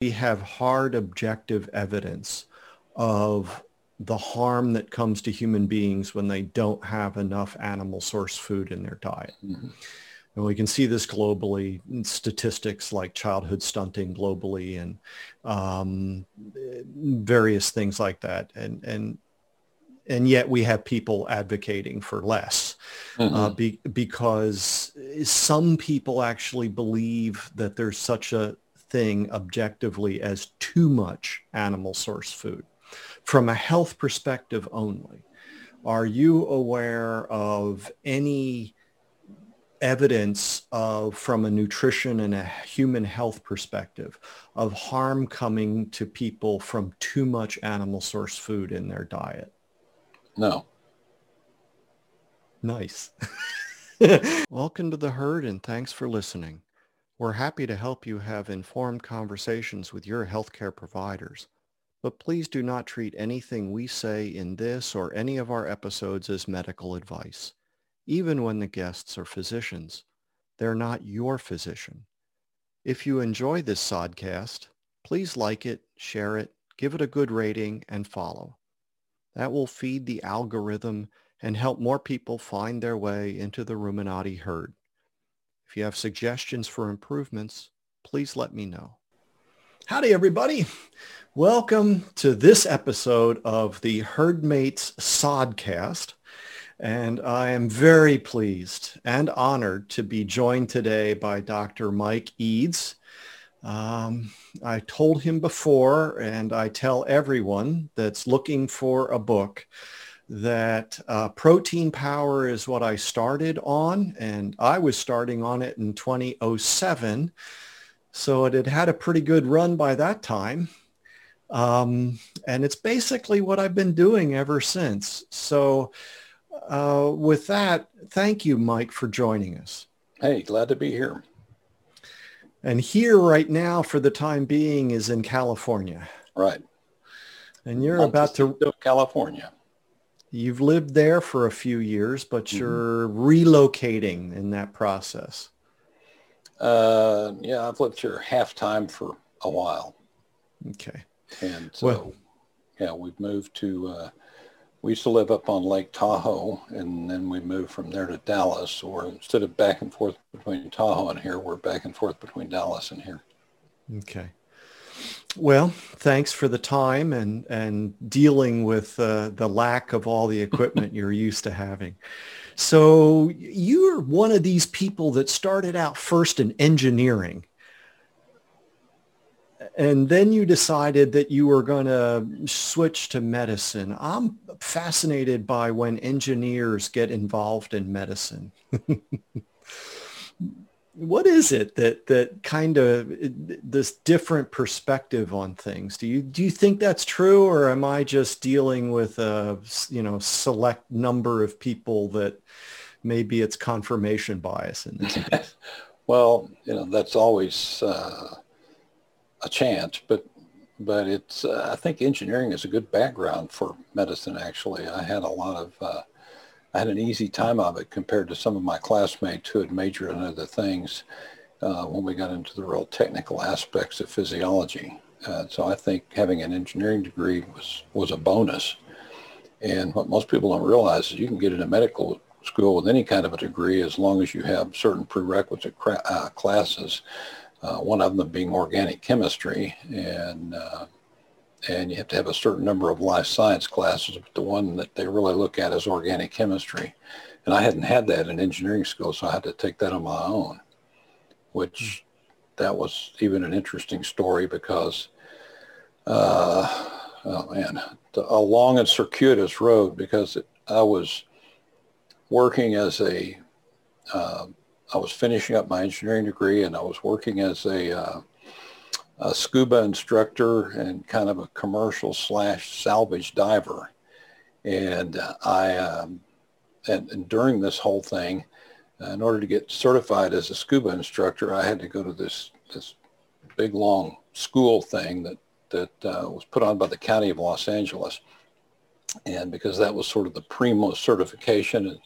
we have hard objective evidence of the harm that comes to human beings when they don't have enough animal source food in their diet. Mm-hmm. And we can see this globally in statistics like childhood stunting globally and um, various things like that. And, and, and yet we have people advocating for less uh, mm-hmm. uh, be, because some people actually believe that there's such a thing objectively as too much animal source food from a health perspective only. Are you aware of any evidence of from a nutrition and a human health perspective of harm coming to people from too much animal source food in their diet? No. Nice. Welcome to the herd and thanks for listening. We're happy to help you have informed conversations with your healthcare providers. But please do not treat anything we say in this or any of our episodes as medical advice. Even when the guests are physicians, they're not your physician. If you enjoy this Sodcast, please like it, share it, give it a good rating, and follow. That will feed the algorithm and help more people find their way into the Ruminati herd. If you have suggestions for improvements, please let me know. Howdy, everybody. Welcome to this episode of the Herdmates Sodcast. And I am very pleased and honored to be joined today by Dr. Mike Eades. Um, I told him before, and I tell everyone that's looking for a book that uh, protein power is what I started on, and I was starting on it in 2007. So it had had a pretty good run by that time. Um, and it's basically what I've been doing ever since. So uh, with that, thank you, Mike, for joining us. Hey, glad to be here. And here right now for the time being is in California. Right. And you're about to California. You've lived there for a few years, but mm-hmm. you're relocating in that process. Uh, yeah, I've lived here half time for a while. Okay. And so, well, yeah, we've moved to, uh, we used to live up on Lake Tahoe and then we moved from there to Dallas or instead of back and forth between Tahoe and here, we're back and forth between Dallas and here. Okay. Well, thanks for the time and, and dealing with uh, the lack of all the equipment you're used to having. So you're one of these people that started out first in engineering. And then you decided that you were going to switch to medicine. I'm fascinated by when engineers get involved in medicine. what is it that that kind of this different perspective on things? Do you do you think that's true or am i just dealing with a you know select number of people that maybe it's confirmation bias in this case? Well you know that's always uh, a chance but but it's uh, i think engineering is a good background for medicine actually. I had a lot of uh, I had an easy time of it compared to some of my classmates who had majored in other things uh, when we got into the real technical aspects of physiology. Uh, so I think having an engineering degree was, was a bonus. And what most people don't realize is you can get into medical school with any kind of a degree as long as you have certain prerequisite cra- uh, classes, uh, one of them being organic chemistry. And uh, and you have to have a certain number of life science classes, but the one that they really look at is organic chemistry. And I hadn't had that in engineering school, so I had to take that on my own, which that was even an interesting story because, uh, oh man, a long and circuitous road because it, I was working as a, uh, I was finishing up my engineering degree and I was working as a uh, a scuba instructor and kind of a commercial slash salvage diver. And uh, I, um, and, and, during this whole thing, uh, in order to get certified as a scuba instructor, I had to go to this, this big long school thing that, that uh, was put on by the County of Los Angeles. And because that was sort of the primo certification, and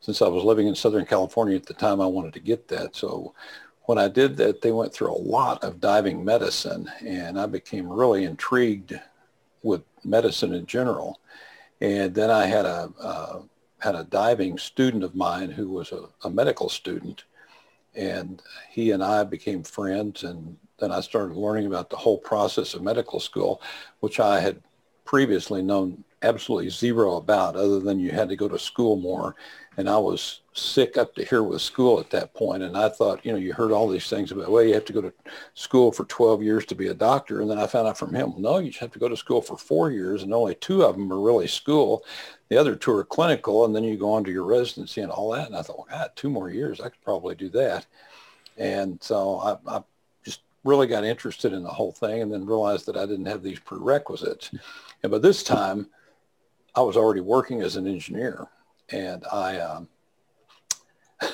since I was living in Southern California at the time, I wanted to get that. So when I did that, they went through a lot of diving medicine, and I became really intrigued with medicine in general. And then I had a uh, had a diving student of mine who was a, a medical student, and he and I became friends. And then I started learning about the whole process of medical school, which I had previously known absolutely zero about other than you had to go to school more. And I was sick up to here with school at that point. And I thought, you know, you heard all these things about, well, you have to go to school for 12 years to be a doctor. And then I found out from him, no, you just have to go to school for four years and only two of them are really school. The other two are clinical. And then you go on to your residency and all that. And I thought, well, God, two more years, I could probably do that. And so I, I just really got interested in the whole thing and then realized that I didn't have these prerequisites. And by this time, I was already working as an engineer, and I um,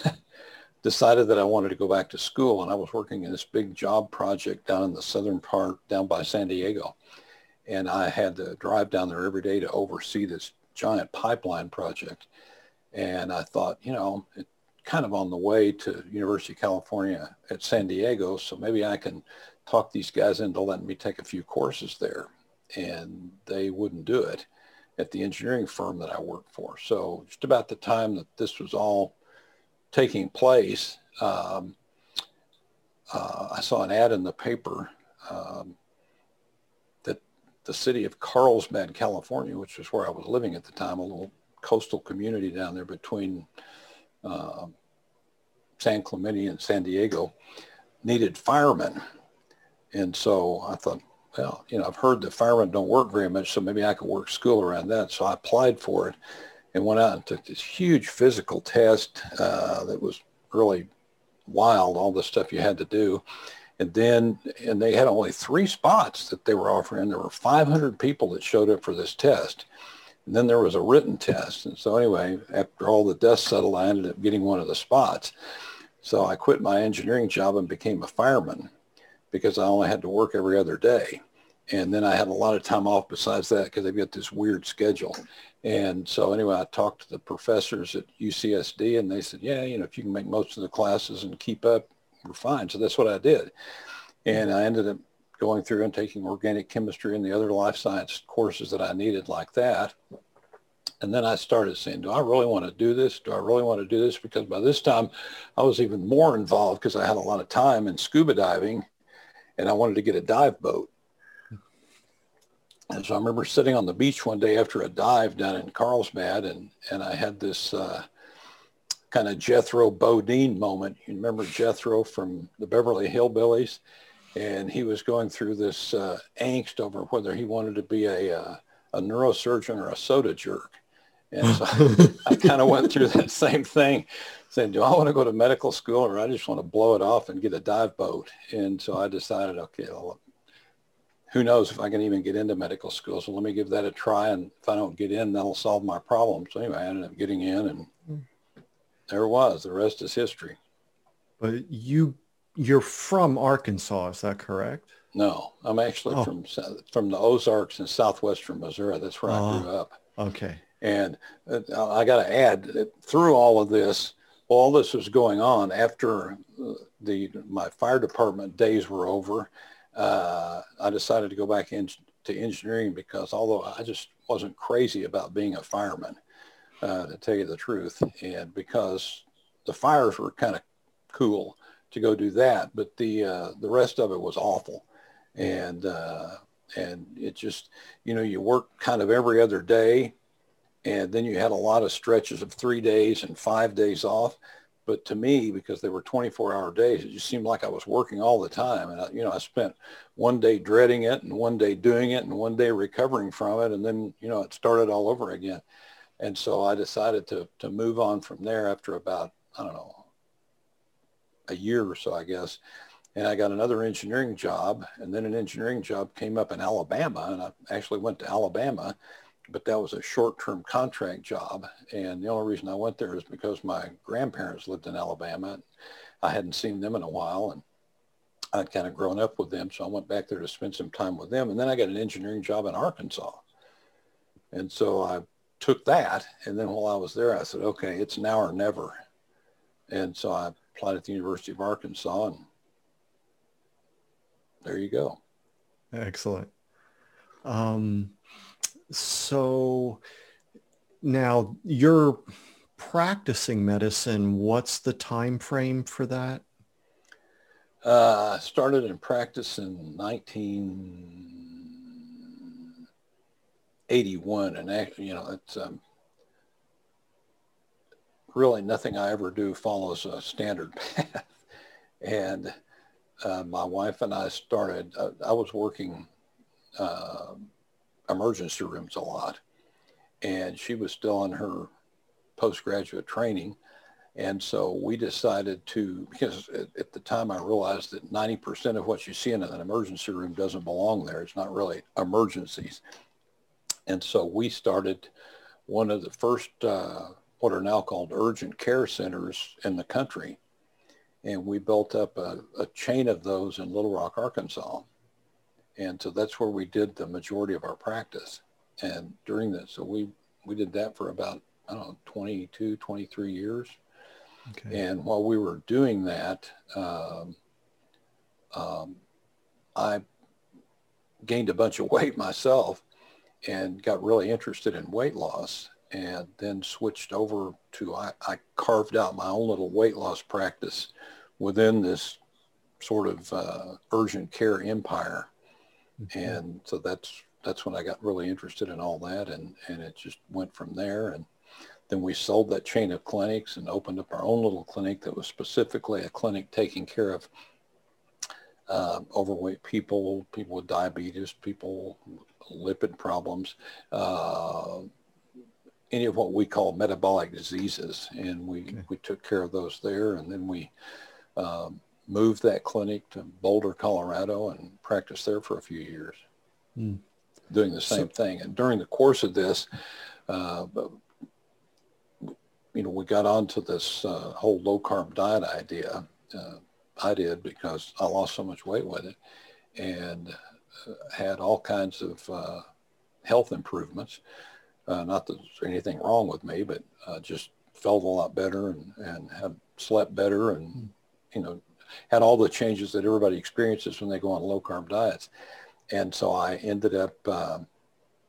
decided that I wanted to go back to school. And I was working in this big job project down in the southern part, down by San Diego, and I had to drive down there every day to oversee this giant pipeline project. And I thought, you know, it kind of on the way to University of California at San Diego, so maybe I can talk these guys into letting me take a few courses there. And they wouldn't do it at the engineering firm that I worked for. So just about the time that this was all taking place, um, uh, I saw an ad in the paper um, that the city of Carlsbad, California, which was where I was living at the time, a little coastal community down there between uh, San Clemente and San Diego, needed firemen. And so I thought, well, you know, I've heard that firemen don't work very much, so maybe I could work school around that. So I applied for it and went out and took this huge physical test uh, that was really wild, all the stuff you had to do. And then, and they had only three spots that they were offering. There were 500 people that showed up for this test. And then there was a written test. And so anyway, after all the dust settled, I ended up getting one of the spots. So I quit my engineering job and became a fireman because I only had to work every other day. And then I had a lot of time off besides that because they've got this weird schedule. And so anyway, I talked to the professors at UCSD and they said, yeah, you know, if you can make most of the classes and keep up, we're fine. So that's what I did. And I ended up going through and taking organic chemistry and the other life science courses that I needed like that. And then I started saying, do I really want to do this? Do I really want to do this? Because by this time I was even more involved because I had a lot of time in scuba diving and I wanted to get a dive boat. And so I remember sitting on the beach one day after a dive down in Carlsbad, and, and I had this uh, kind of Jethro Bodine moment. You remember Jethro from the Beverly Hillbillies? And he was going through this uh, angst over whether he wanted to be a, uh, a neurosurgeon or a soda jerk. And so I kind of went through that same thing saying, do I want to go to medical school or I just want to blow it off and get a dive boat? And so I decided, okay, well, who knows if I can even get into medical school. So let me give that a try. And if I don't get in, that'll solve my problem. So anyway, I ended up getting in and there it was. The rest is history. But you, you're from Arkansas, is that correct? No, I'm actually oh. from from the Ozarks in southwestern Missouri. That's where I grew ah, up. Okay. And uh, I got to add, through all of this, all this was going on after the my fire department days were over. Uh, I decided to go back into engineering because although I just wasn't crazy about being a fireman, uh, to tell you the truth, and because the fires were kind of cool to go do that, but the uh, the rest of it was awful, and uh, and it just you know you work kind of every other day and then you had a lot of stretches of three days and five days off. But to me, because they were 24 hour days, it just seemed like I was working all the time. And, I, you know, I spent one day dreading it and one day doing it and one day recovering from it. And then, you know, it started all over again. And so I decided to, to move on from there after about, I don't know, a year or so, I guess. And I got another engineering job. And then an engineering job came up in Alabama. And I actually went to Alabama but that was a short-term contract job. And the only reason I went there is because my grandparents lived in Alabama. I hadn't seen them in a while and I'd kind of grown up with them. So I went back there to spend some time with them. And then I got an engineering job in Arkansas. And so I took that. And then while I was there, I said, okay, it's now or never. And so I applied at the University of Arkansas, and there you go. Excellent. Um, so now you're practicing medicine. What's the time frame for that? Uh, I started in practice in 1981, and actually, you know, it's um, really nothing I ever do follows a standard path. and uh, my wife and I started. Uh, I was working uh, emergency rooms a lot, and she was still in her postgraduate training. And so we decided to, because at, the time I realized that 90% of what you see in an emergency room doesn't belong there. It's not really emergencies. And so we started one of the first, uh, what are now called urgent care centers in the country. And we built up a, a chain of those in Little Rock, Arkansas. And so that's where we did the majority of our practice. And during this, so we, we did that for about, I don't know, 22, 23 years. Okay. And while we were doing that, um, um, I gained a bunch of weight myself and got really interested in weight loss and then switched over to, I, I carved out my own little weight loss practice within this sort of uh, urgent care empire. Mm-hmm. And so that's, that's when I got really interested in all that. And, and it just went from there. And then we sold that chain of clinics and opened up our own little clinic that was specifically a clinic taking care of uh, overweight people, people with diabetes, people lipid problems, uh, any of what we call metabolic diseases. And we, okay. we took care of those there. And then we um, moved that clinic to Boulder, Colorado and practiced there for a few years mm. doing the same so, thing. And during the course of this, uh, you know, we got onto this uh, whole low carb diet idea. Uh, I did because I lost so much weight with it and uh, had all kinds of uh, health improvements. Uh, not that there's anything wrong with me, but I just felt a lot better and, and had slept better and, you know, had all the changes that everybody experiences when they go on low carb diets. And so I ended up, um,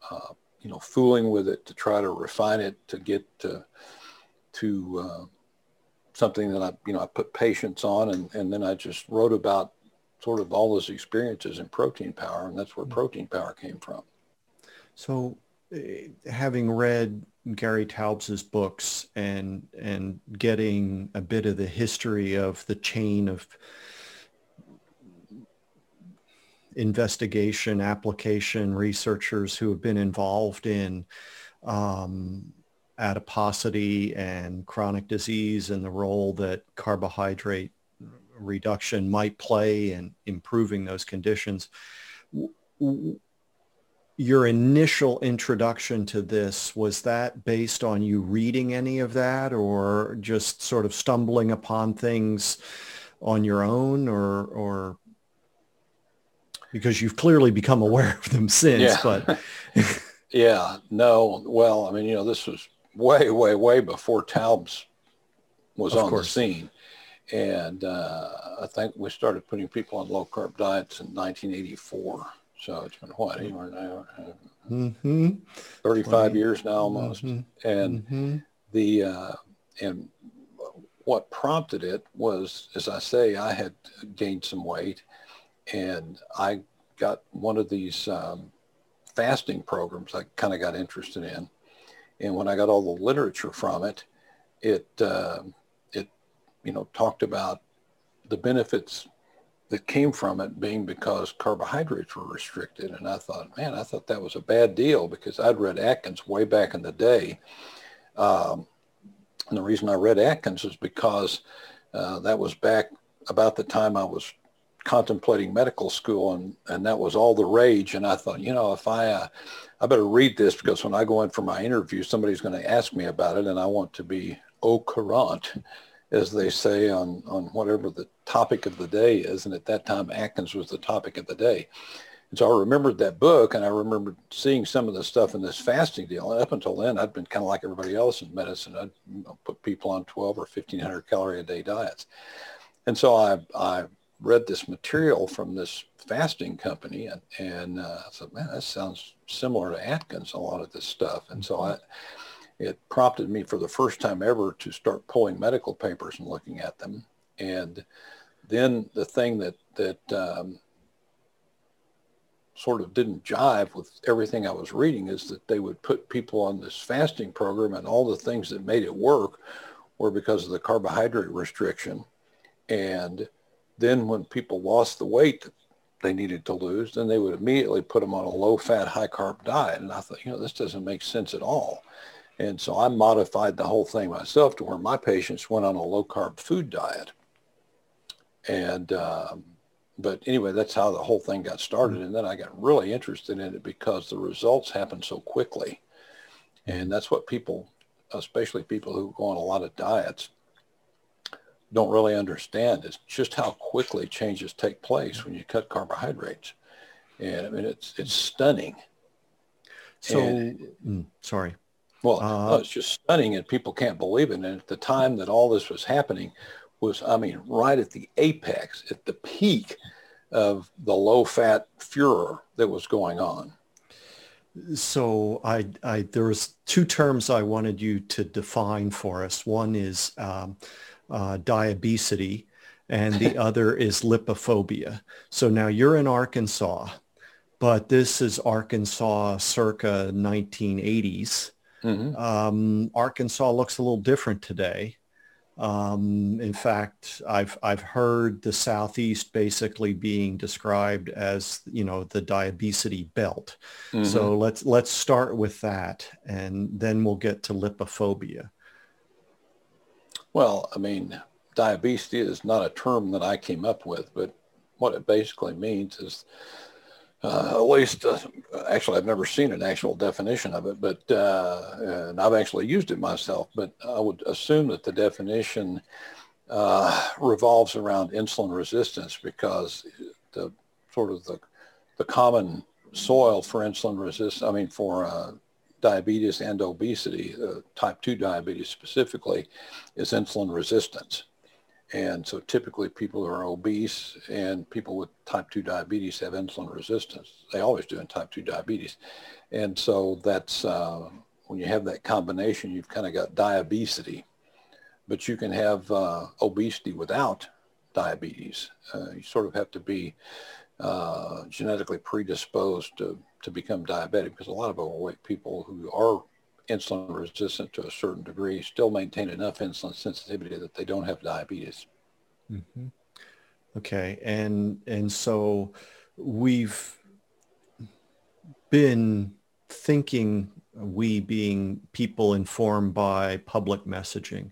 uh, you know, fooling with it to try to refine it to get to to uh, something that I, you know, I put patients on and, and then I just wrote about sort of all those experiences in protein power. And that's where mm-hmm. protein power came from. So uh, having read Gary Taubes' books and, and getting a bit of the history of the chain of investigation, application, researchers who have been involved in um, adiposity and chronic disease and the role that carbohydrate reduction might play in improving those conditions. Your initial introduction to this, was that based on you reading any of that or just sort of stumbling upon things on your own or, or because you've clearly become aware of them since, yeah. but yeah, no, well, I mean, you know, this was way, way, way before Taubes was of on course. the scene. And uh, I think we started putting people on low carb diets in 1984. So it's been what, anywhere now? Mm-hmm. 35 20. years now almost. Mm-hmm. And mm-hmm. the, uh, and what prompted it was, as I say, I had gained some weight and I got one of these um, fasting programs I kind of got interested in. And when I got all the literature from it, it, uh, it, you know, talked about the benefits that came from it being because carbohydrates were restricted. And I thought, man, I thought that was a bad deal because I'd read Atkins way back in the day. Um, and the reason I read Atkins is because uh, that was back about the time I was contemplating medical school and, and that was all the rage. And I thought, you know, if I, uh, I better read this because when I go in for my interview, somebody's going to ask me about it and I want to be au courant, as they say on, on whatever the topic of the day is. And at that time, Atkins was the topic of the day. And so I remembered that book and I remembered seeing some of the stuff in this fasting deal. And up until then, I'd been kind of like everybody else in medicine. I'd put people on 12 or 1500 calorie a day diets. And so I, I read this material from this fasting company and, and uh, I said, man, that sounds similar to Atkins, a lot of this stuff. And so I, it prompted me for the first time ever to start pulling medical papers and looking at them. And then the thing that, that um, sort of didn't jive with everything I was reading is that they would put people on this fasting program and all the things that made it work were because of the carbohydrate restriction. And then when people lost the weight they needed to lose, then they would immediately put them on a low fat, high carb diet. And I thought, you know, this doesn't make sense at all. And so I modified the whole thing myself to where my patients went on a low carb food diet. And, um, but anyway, that's how the whole thing got started. And then I got really interested in it because the results happened so quickly. And that's what people, especially people who go on a lot of diets, don't really understand is just how quickly changes take place when you cut carbohydrates. And I mean, it's, it's stunning. So, and, mm, sorry. Well, uh, it's just stunning and people can't believe it. And at the time that all this was happening was, I mean, right at the apex, at the peak of the low fat furor that was going on. So I, I, there was two terms I wanted you to define for us. One is um, uh, diabesity and the other is lipophobia. So now you're in Arkansas, but this is Arkansas circa 1980s. Mm-hmm. Um, Arkansas looks a little different today. Um, in fact, I've I've heard the southeast basically being described as you know the diabetes belt. Mm-hmm. So let's let's start with that, and then we'll get to lipophobia. Well, I mean, diabesity is not a term that I came up with, but what it basically means is uh, at least, uh, actually, I've never seen an actual definition of it, but uh, and I've actually used it myself. But I would assume that the definition uh, revolves around insulin resistance because the sort of the the common soil for insulin resistance, I mean, for uh, diabetes and obesity, uh, type 2 diabetes specifically, is insulin resistance. And so typically people who are obese and people with type 2 diabesity have insulin resistance. They always do in type 2 diabetes. And so that's, uh, when you have that combination, you've kind of got diabetes. But you can have uh, obesity without diabetes. Uh, you sort of have to be uh, genetically predisposed to, to become diabetic because a lot of overweight people who are insulin resistant to a certain degree still maintain enough insulin sensitivity that they don't have diabetes. Mm-hmm. Okay, and and so we've been thinking, we being people informed by public messaging,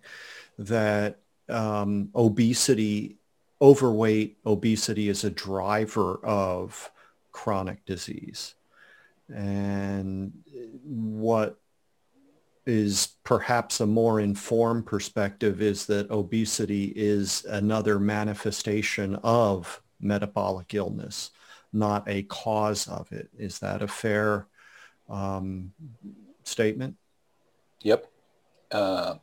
that um, obesity, overweight obesity is a driver of chronic disease. And what is perhaps a more informed perspective is that obesity is another manifestation of metabolic illness, not a cause of it. Is that a fair um, statement? Yep. Uh,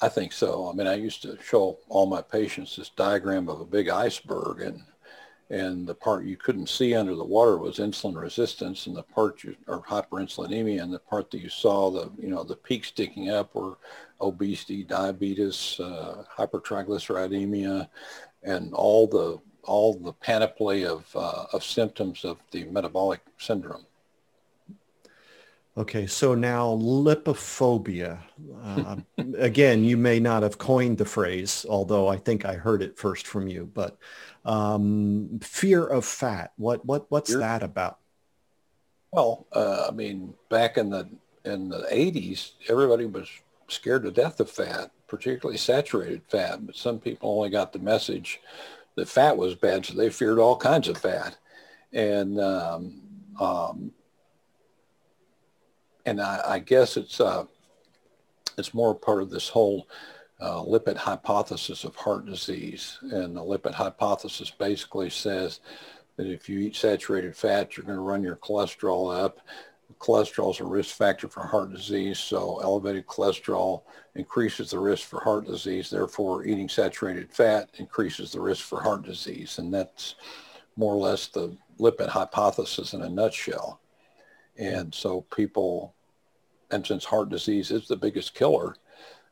I think so. I mean, I used to show all my patients this diagram of a big iceberg and and the part you couldn't see under the water was insulin resistance and the part you, or hyperinsulinemia and the part that you saw the you know the peak sticking up were obesity diabetes uh, hypertriglyceridemia and all the all the panoply of uh, of symptoms of the metabolic syndrome Okay, so now lipophobia. Uh, again, you may not have coined the phrase, although I think I heard it first from you. But um, fear of fat. What what what's fear? that about? Well, uh, I mean, back in the in the '80s, everybody was scared to death of fat, particularly saturated fat. But some people only got the message that fat was bad, so they feared all kinds of fat. And um, um, and I, I, guess it's uh, it's more part of this whole uh, lipid hypothesis of heart disease. And the lipid hypothesis basically says that if you eat saturated fat, you're going to run your cholesterol up. Cholesterol is a risk factor for heart disease, so elevated cholesterol increases the risk for heart disease. Therefore, eating saturated fat increases the risk for heart disease, and that's more or less the lipid hypothesis in a nutshell. And so people, and since heart disease is the biggest killer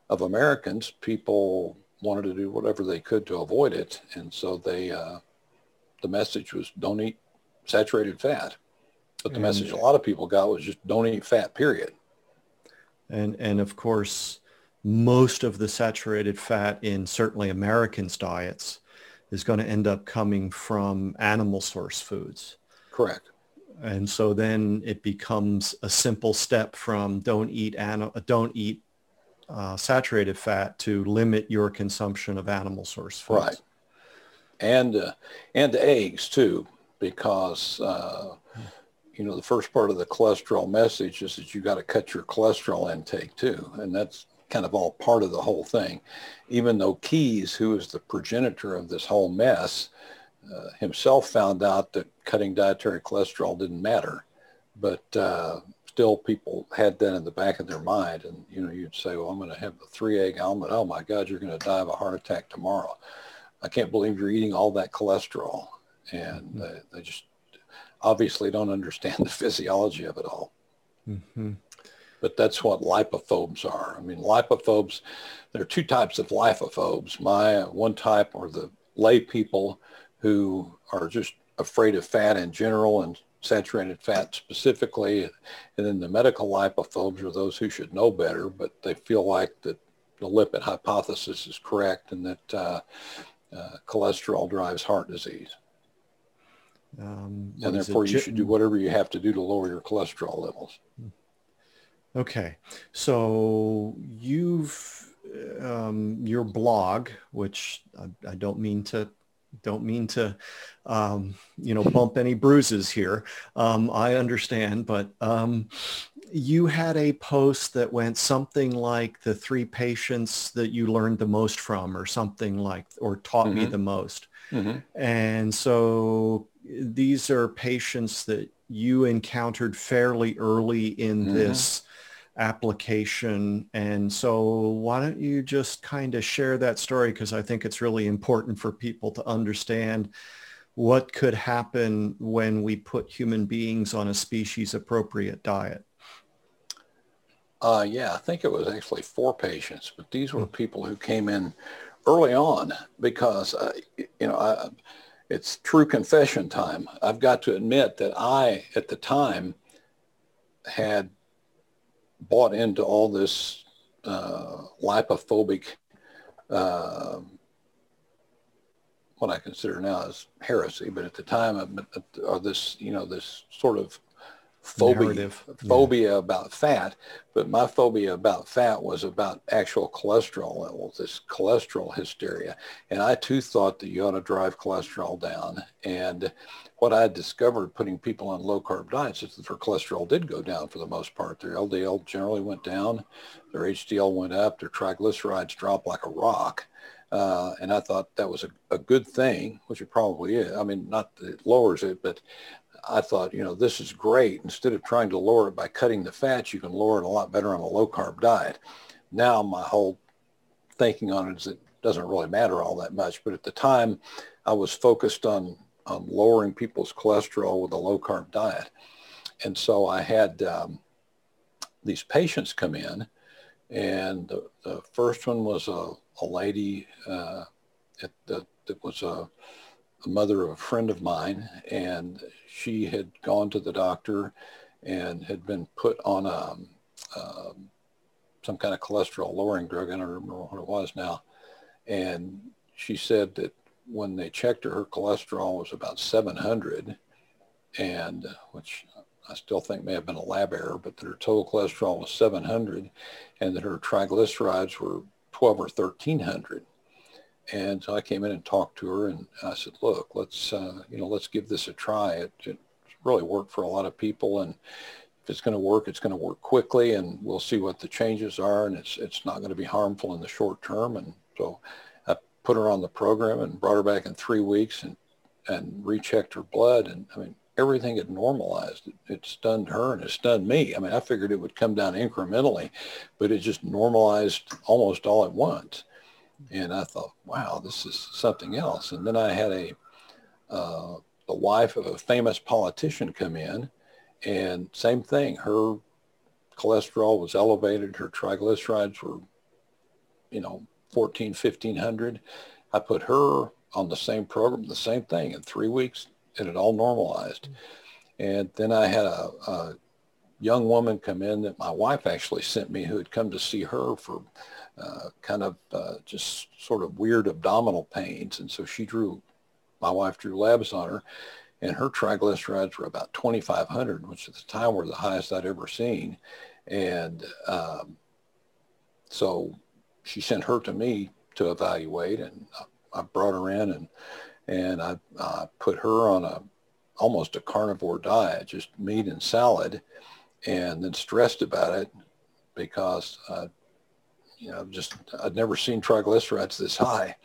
of Americans, people wanted to do whatever they could to avoid it. And so they, uh, the message was don't eat saturated fat. But the and, message a lot of people got was just don't eat fat, period. And, and of course, most of the saturated fat in certainly Americans' diets is going to end up coming from animal source foods. Correct. And so then it becomes a simple step from don't eat an, don't eat uh, saturated fat to limit your consumption of animal source foods. Right. And uh, and eggs too, because uh, you know the first part of the cholesterol message is that you got to cut your cholesterol intake too, and that's kind of all part of the whole thing. Even though Keys, who is the progenitor of this whole mess, uh, himself found out that cutting dietary cholesterol didn't matter, but uh, still people had that in the back of their mind. And, you know, you'd say, well, I'm going to have a three egg omelet. Oh my God, you're going to die of a heart attack tomorrow. I can't believe you're eating all that cholesterol. And mm-hmm. they, they just obviously don't understand the physiology of it all. Mm-hmm but that's what lipophobes are. I mean, lipophobes, there are two types of lipophobes. My one type are the lay people who are just afraid of fat in general and saturated fat specifically. And then the medical lipophobes are those who should know better, but they feel like that the lipid hypothesis is correct and that uh, uh, cholesterol drives heart disease. Um, and therefore, you should do whatever you have to do to lower your cholesterol levels. Okay, so you've um, your blog, which I, I, don't mean to don't mean to um, you know bump any bruises here. Um, I understand, but um, you had a post that went something like the three patients that you learned the most from, or something like, or taught mm-hmm. me the most. Mm-hmm. And so these are patients that you encountered fairly early in mm-hmm. this application. And so why don't you just kind of share that story? Because I think it's really important for people to understand what could happen when we put human beings on a species appropriate diet. Uh, yeah, I think it was actually four patients, but these were hmm. people who came in early on because, uh, you know, I, it's true confession time. I've got to admit that I, at the time, had bought into all this uh, lipophobic, uh, what I consider now as heresy, but at the time, or this, you know, this sort of phobia, Narrative. phobia yeah. about fat, but my phobia about fat was about actual cholesterol levels, this cholesterol hysteria. And I too thought that you ought to drive cholesterol down. And what I discovered putting people on low carb diets is that their cholesterol did go down for the most part. Their LDL generally went down, their HDL went up, their triglycerides dropped like a rock. Uh, and I thought that was a, a good thing, which it probably is. I mean, not that it lowers it, but I thought, you know, this is great. Instead of trying to lower it by cutting the fats, you can lower it a lot better on a low carb diet. Now my whole thinking on it is it doesn't really matter all that much. But at the time, I was focused on, on lowering people's cholesterol with a low carb diet. And so I had um, these patients come in and the, the first one was a, a lady uh, that, that was a, a mother of a friend of mine, and she had gone to the doctor and had been put on a, um, some kind of cholesterol lowering drug. I don't remember what it was now. And she said that when they checked her, her cholesterol was about 700, and which I still think may have been a lab error, but that her total cholesterol was 700, and that her triglycerides were 12 or 1300. And so I came in and talked to her, and I said, "Look, let's uh, you know let's give this a try. It, it really worked for a lot of people, and if it's going to work, it's going to work quickly, and we'll see what the changes are, and it's it's not going to be harmful in the short term." And so put her on the program and brought her back in three weeks, and and rechecked her blood. And I mean, everything had normalized. It, it stunned her and it stunned me. I mean, I figured it would come down incrementally, but it just normalized almost all at once. And I thought, wow, this is something else. And then I had a, uh, the wife of a famous politician come in and same thing. Her cholesterol was elevated. Her triglycerides were, you know, 14, 1500. I put her on the same program, the same thing. In three weeks, and it all normalized. And then I had a, a young woman come in that my wife actually sent me who had come to see her for uh, kind of uh, just sort of weird abdominal pains. And so she drew, my wife drew labs on her and her triglycerides were about 2,500, which at the time were the highest I'd ever seen. And um, so she sent her to me to evaluate and I brought her in and, and I, I put her on a, almost a carnivore diet, just meat and salad, and then stressed about it because, uh, you know, just I'd never seen triglycerides this high.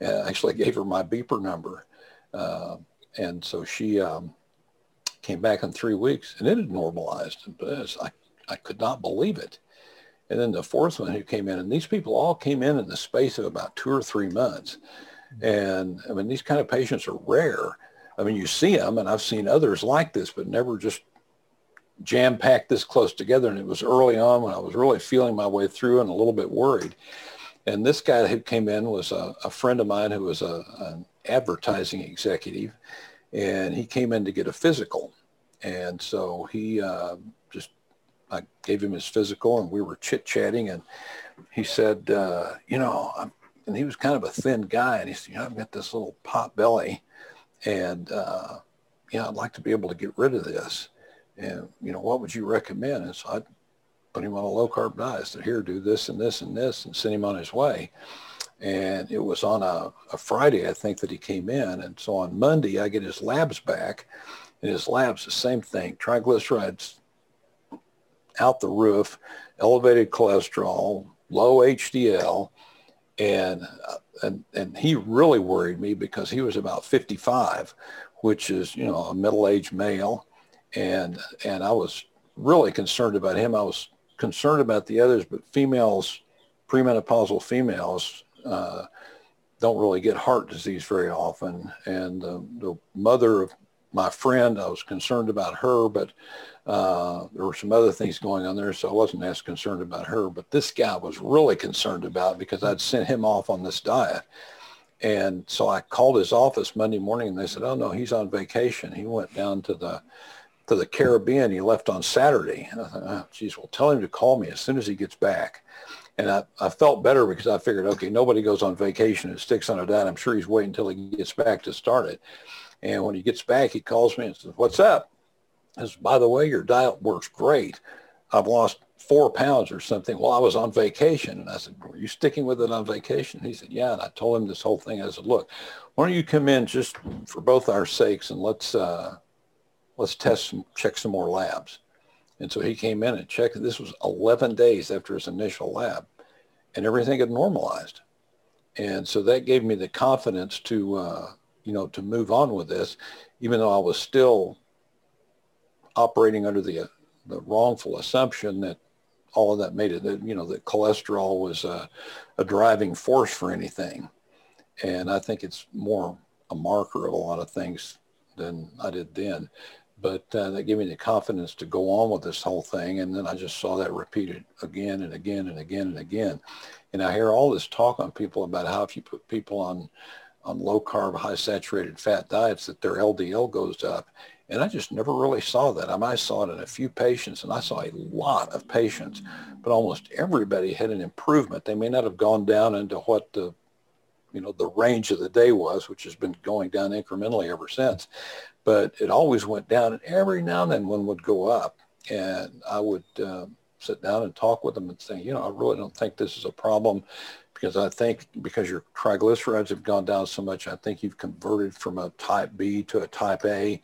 And I actually gave her my beeper number. Uh, and so she um, came back in three weeks and it had normalized. I, I could not believe it. And then the fourth one who came in, and these people all came in in the space of about two or three months. And I mean, these kind of patients are rare. I mean, you see them, and I've seen others like this, but never just jam packed this close together. And it was early on when I was really feeling my way through and a little bit worried. And this guy who came in was a, a friend of mine who was a, an advertising executive, and he came in to get a physical. And so he uh, just, I gave him his physical, and we were chit chatting, and he said, uh, you know, I'm, and he was kind of a thin guy, and he said, you know, I've got this little pot belly, and uh, yeah, I'd like to be able to get rid of this. And you know, what would you recommend? And so I put him on a low carb diet. I said, here, do this and this and this, and send him on his way. And it was on a, a Friday, I think, that he came in. And so on Monday, I get his labs back. And his labs, the same thing, triglycerides out the roof, elevated cholesterol, low HDL. And, uh, and, and he really worried me because he was about 55, which is, you know, a middle-aged male. And, and I was really concerned about him. I was concerned about the others, but females, premenopausal females, uh, don't really get heart disease very often. And uh, the mother of my friend, I was concerned about her, but uh, there were some other things going on there, so I wasn't as concerned about her. But this guy was really concerned about because I'd sent him off on this diet. And so I called his office Monday morning and they said, oh no, he's on vacation. He went down to the to the Caribbean. He left on Saturday. And I thought, oh, geez, well, tell him to call me as soon as he gets back. And I, I felt better because I figured, okay, nobody goes on vacation and sticks on a diet. I'm sure he's waiting until he gets back to start it. And when he gets back, he calls me and says, what's up? I says, by the way, your diet works great. I've lost four pounds or something. Well, I was on vacation. And I said, were you sticking with it on vacation? He said, yeah. And I told him this whole thing. I said, look, why don't you come in just for both our sakes and let's, uh, let's test some, check some more labs. And so he came in and checked. This was 11 days after his initial lab, and everything had normalized. And so that gave me the confidence to, uh, you know, to move on with this, even though I was still operating under the, the wrongful assumption that all of that made it, that, you know, that cholesterol was a, a driving force for anything. And I think it's more a marker of a lot of things than I did then but uh, that gave me the confidence to go on with this whole thing. And then I just saw that repeated again and again and again and again. And I hear all this talk on people about how if you put people on on low carb, high saturated fat diets, that their LDL goes up. And I just never really saw that. I mean, I saw it in a few patients, and I saw a lot of patients, but almost everybody had an improvement. They may not have gone down into what the you know the range of the day was, which has been going down incrementally ever since but it always went down and every now and then one would go up and I would uh, sit down and talk with them and say, you know, I really don't think this is a problem because I think because your triglycerides have gone down so much, I think you've converted from a type B to a type A.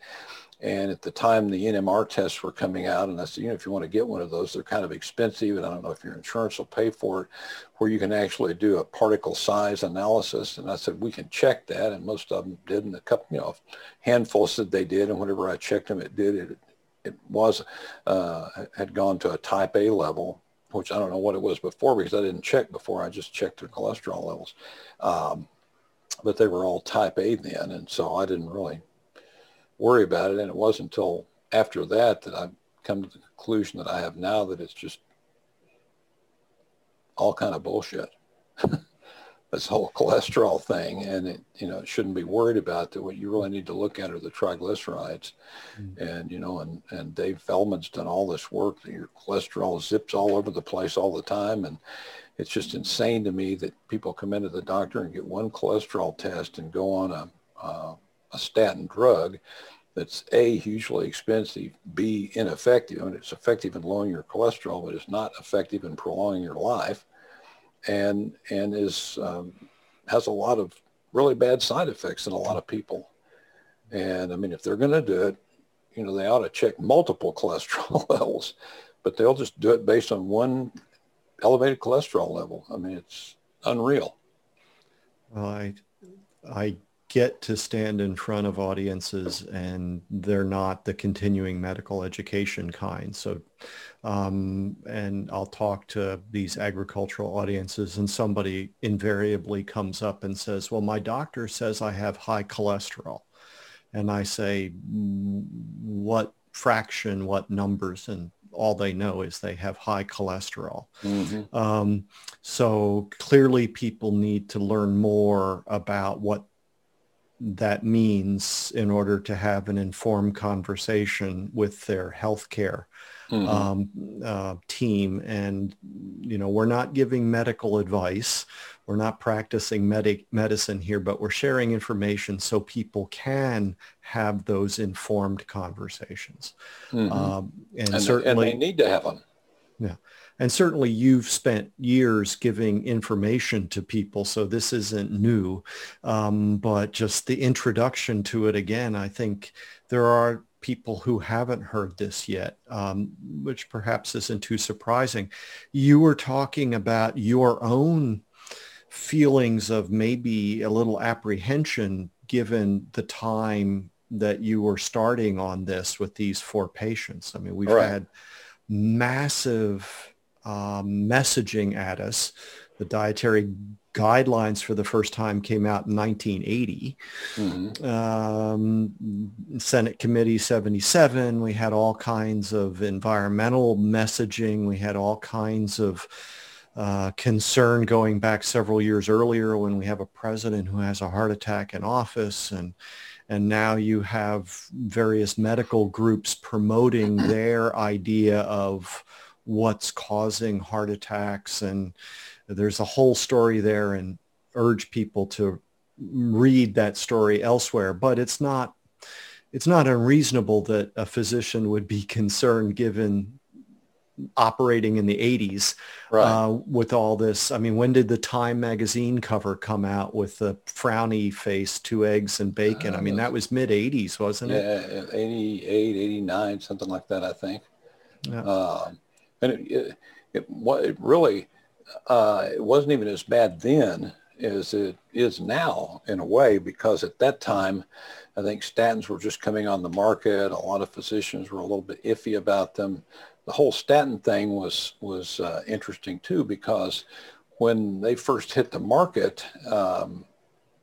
And at the time, the NMR tests were coming out, and I said, you know, if you want to get one of those, they're kind of expensive, and I don't know if your insurance will pay for it, where you can actually do a particle size analysis. And I said, we can check that, and most of them did, and a couple, you know, handful said they did, and whenever I checked them, it did. It, it was uh, had gone to a type A level, which I don't know what it was before because I didn't check before. I just checked their cholesterol levels. Um, but they were all type A then, and so I didn't really worry about it. And it wasn't until after that that I've come to the conclusion that I have now that it's just all kind of bullshit. this whole cholesterol thing, and it you know shouldn't be worried about that. What you really need to look at are the triglycerides, mm. and you know, and and Dave Feldman's done all this work. That your cholesterol zips all over the place all the time, and it's just insane to me that people come into the doctor and get one cholesterol test and go on a uh, a statin drug that's a hugely expensive, b ineffective. I mean, it's effective in lowering your cholesterol, but it's not effective in prolonging your life, and and is um, has a lot of really bad side effects in a lot of people. And I mean, if they're going to do it, you know, they ought to check multiple cholesterol levels, but they'll just do it based on one elevated cholesterol level. I mean, it's unreal. Well, I, I get to stand in front of audiences and they're not the continuing medical education kind. So, um, and I'll talk to these agricultural audiences and somebody invariably comes up and says, well, my doctor says I have high cholesterol. And I say, what fraction, what numbers? And all they know is they have high cholesterol. Mm-hmm. Um, so clearly people need to learn more about what that means in order to have an informed conversation with their healthcare mm-hmm. um, uh, team. And, you know, we're not giving medical advice. We're not practicing medic- medicine here, but we're sharing information so people can have those informed conversations. Mm-hmm. Um, and, and, certainly, and they need to have them. Yeah. And certainly you've spent years giving information to people, so this isn't new. Um, but just the introduction to it again, I think there are people who haven't heard this yet, um, which perhaps isn't too surprising. You were talking about your own feelings of maybe a little apprehension given the time that you were starting on this with these four patients. I mean, we've right. had massive um, messaging at us. The dietary guidelines for the first time came out in 1980. Mm-hmm. Um, Senate Committee 77, we had all kinds of environmental messaging. We had all kinds of uh, concern going back several years earlier when we have a president who has a heart attack in office and and now you have various medical groups promoting their idea of what's causing heart attacks and there's a whole story there and urge people to read that story elsewhere but it's not it's not unreasonable that a physician would be concerned given operating in the 80s right. uh, with all this. I mean, when did the Time magazine cover come out with the frowny face, two eggs and bacon? Uh, I mean, that was mid 80s, wasn't it? Yeah, 88, 89, something like that, I think. Yeah. Uh, and it, it, it, it really, uh, it wasn't even as bad then as it is now in a way, because at that time, I think statins were just coming on the market. A lot of physicians were a little bit iffy about them the whole statin thing was was uh, interesting too because when they first hit the market, um,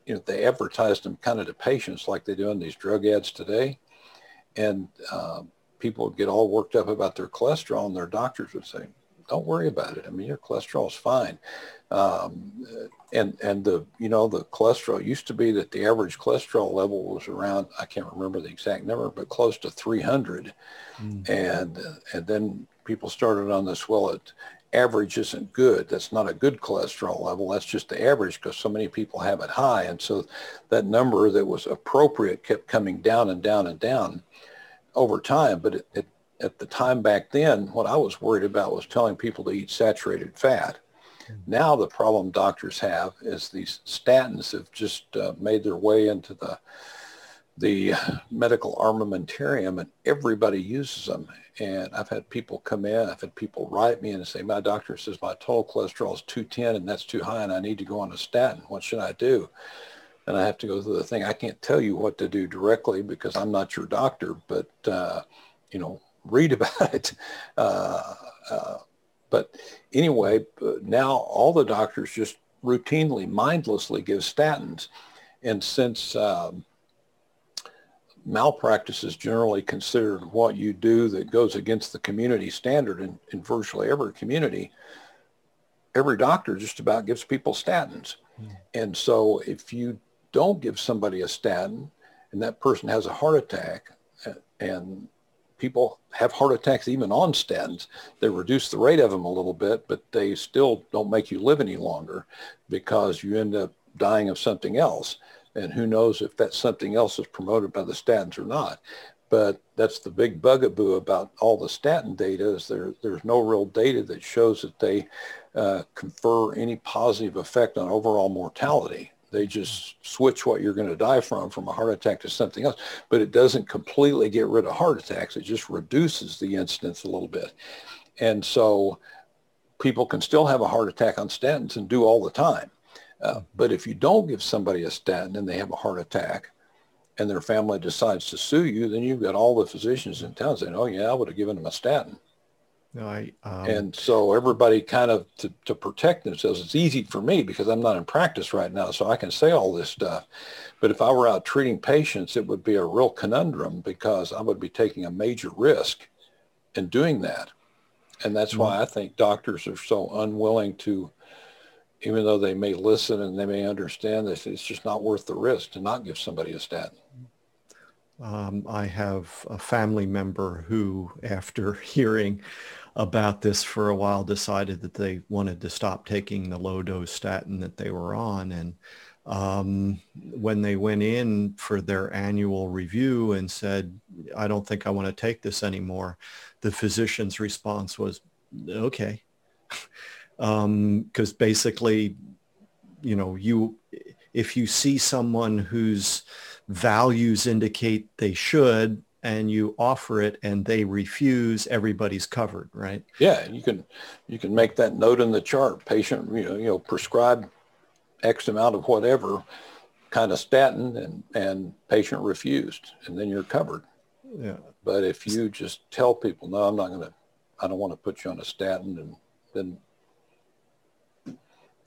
you know, they advertised them kind of to patients like they do in these drug ads today, and uh, people would get all worked up about their cholesterol, and their doctors would say, "Don't worry about it. I mean, your cholesterol is fine." Um, and and the you know the cholesterol used to be that the average cholesterol level was around I can't remember the exact number, but close to 300. Mm. And and then people started on this. Well, it average isn't good. That's not a good cholesterol level. That's just the average because so many people have it high. And so that number that was appropriate kept coming down and down and down over time. But it, it, at the time back then, what I was worried about was telling people to eat saturated fat. Now the problem doctors have is these statins have just uh, made their way into the the medical armamentarium and everybody uses them. And I've had people come in, I've had people write me and say, my doctor says my total cholesterol is 210 and that's too high and I need to go on a statin. What should I do? And I have to go through the thing. I can't tell you what to do directly because I'm not your doctor, but, uh, you know, read about it. Uh, uh, but anyway, now all the doctors just routinely, mindlessly give statins. And since um, malpractice is generally considered what you do that goes against the community standard in, in virtually every community, every doctor just about gives people statins. Mm. And so if you don't give somebody a statin and that person has a heart attack and people have heart attacks even on statins, they reduce the rate of them a little bit, but they still don't make you live any longer because you end up dying of something else. And who knows if that something else is promoted by the statins or not. But that's the big bugaboo about all the statin data is there, there's no real data that shows that they uh, confer any positive effect on overall mortality. They just switch what you're going to die from from a heart attack to something else. But it doesn't completely get rid of heart attacks. It just reduces the incidence a little bit. And so people can still have a heart attack on statins and do all the time. Uh, but if you don't give somebody a statin and they have a heart attack and their family decides to sue you, then you've got all the physicians in town saying, oh, yeah, I would have given them a statin. No, I, um... And so everybody kind of to, to protect themselves, it's easy for me because I'm not in practice right now, so I can say all this stuff. But if I were out treating patients, it would be a real conundrum because I would be taking a major risk in doing that. And that's mm-hmm. why I think doctors are so unwilling to even though they may listen and they may understand this, it's just not worth the risk to not give somebody a statin. Um, I have a family member who, after hearing about this for a while, decided that they wanted to stop taking the low dose statin that they were on. And um, when they went in for their annual review and said, I don't think I want to take this anymore, the physician's response was, okay. because um, basically, you know, you if you see someone whose values indicate they should and you offer it and they refuse, everybody's covered, right? Yeah, you can you can make that note in the chart. Patient, you know, you know, prescribe X amount of whatever kind of statin and and patient refused, and then you're covered. Yeah. But if you just tell people, no, I'm not going to, I don't want to put you on a statin, and then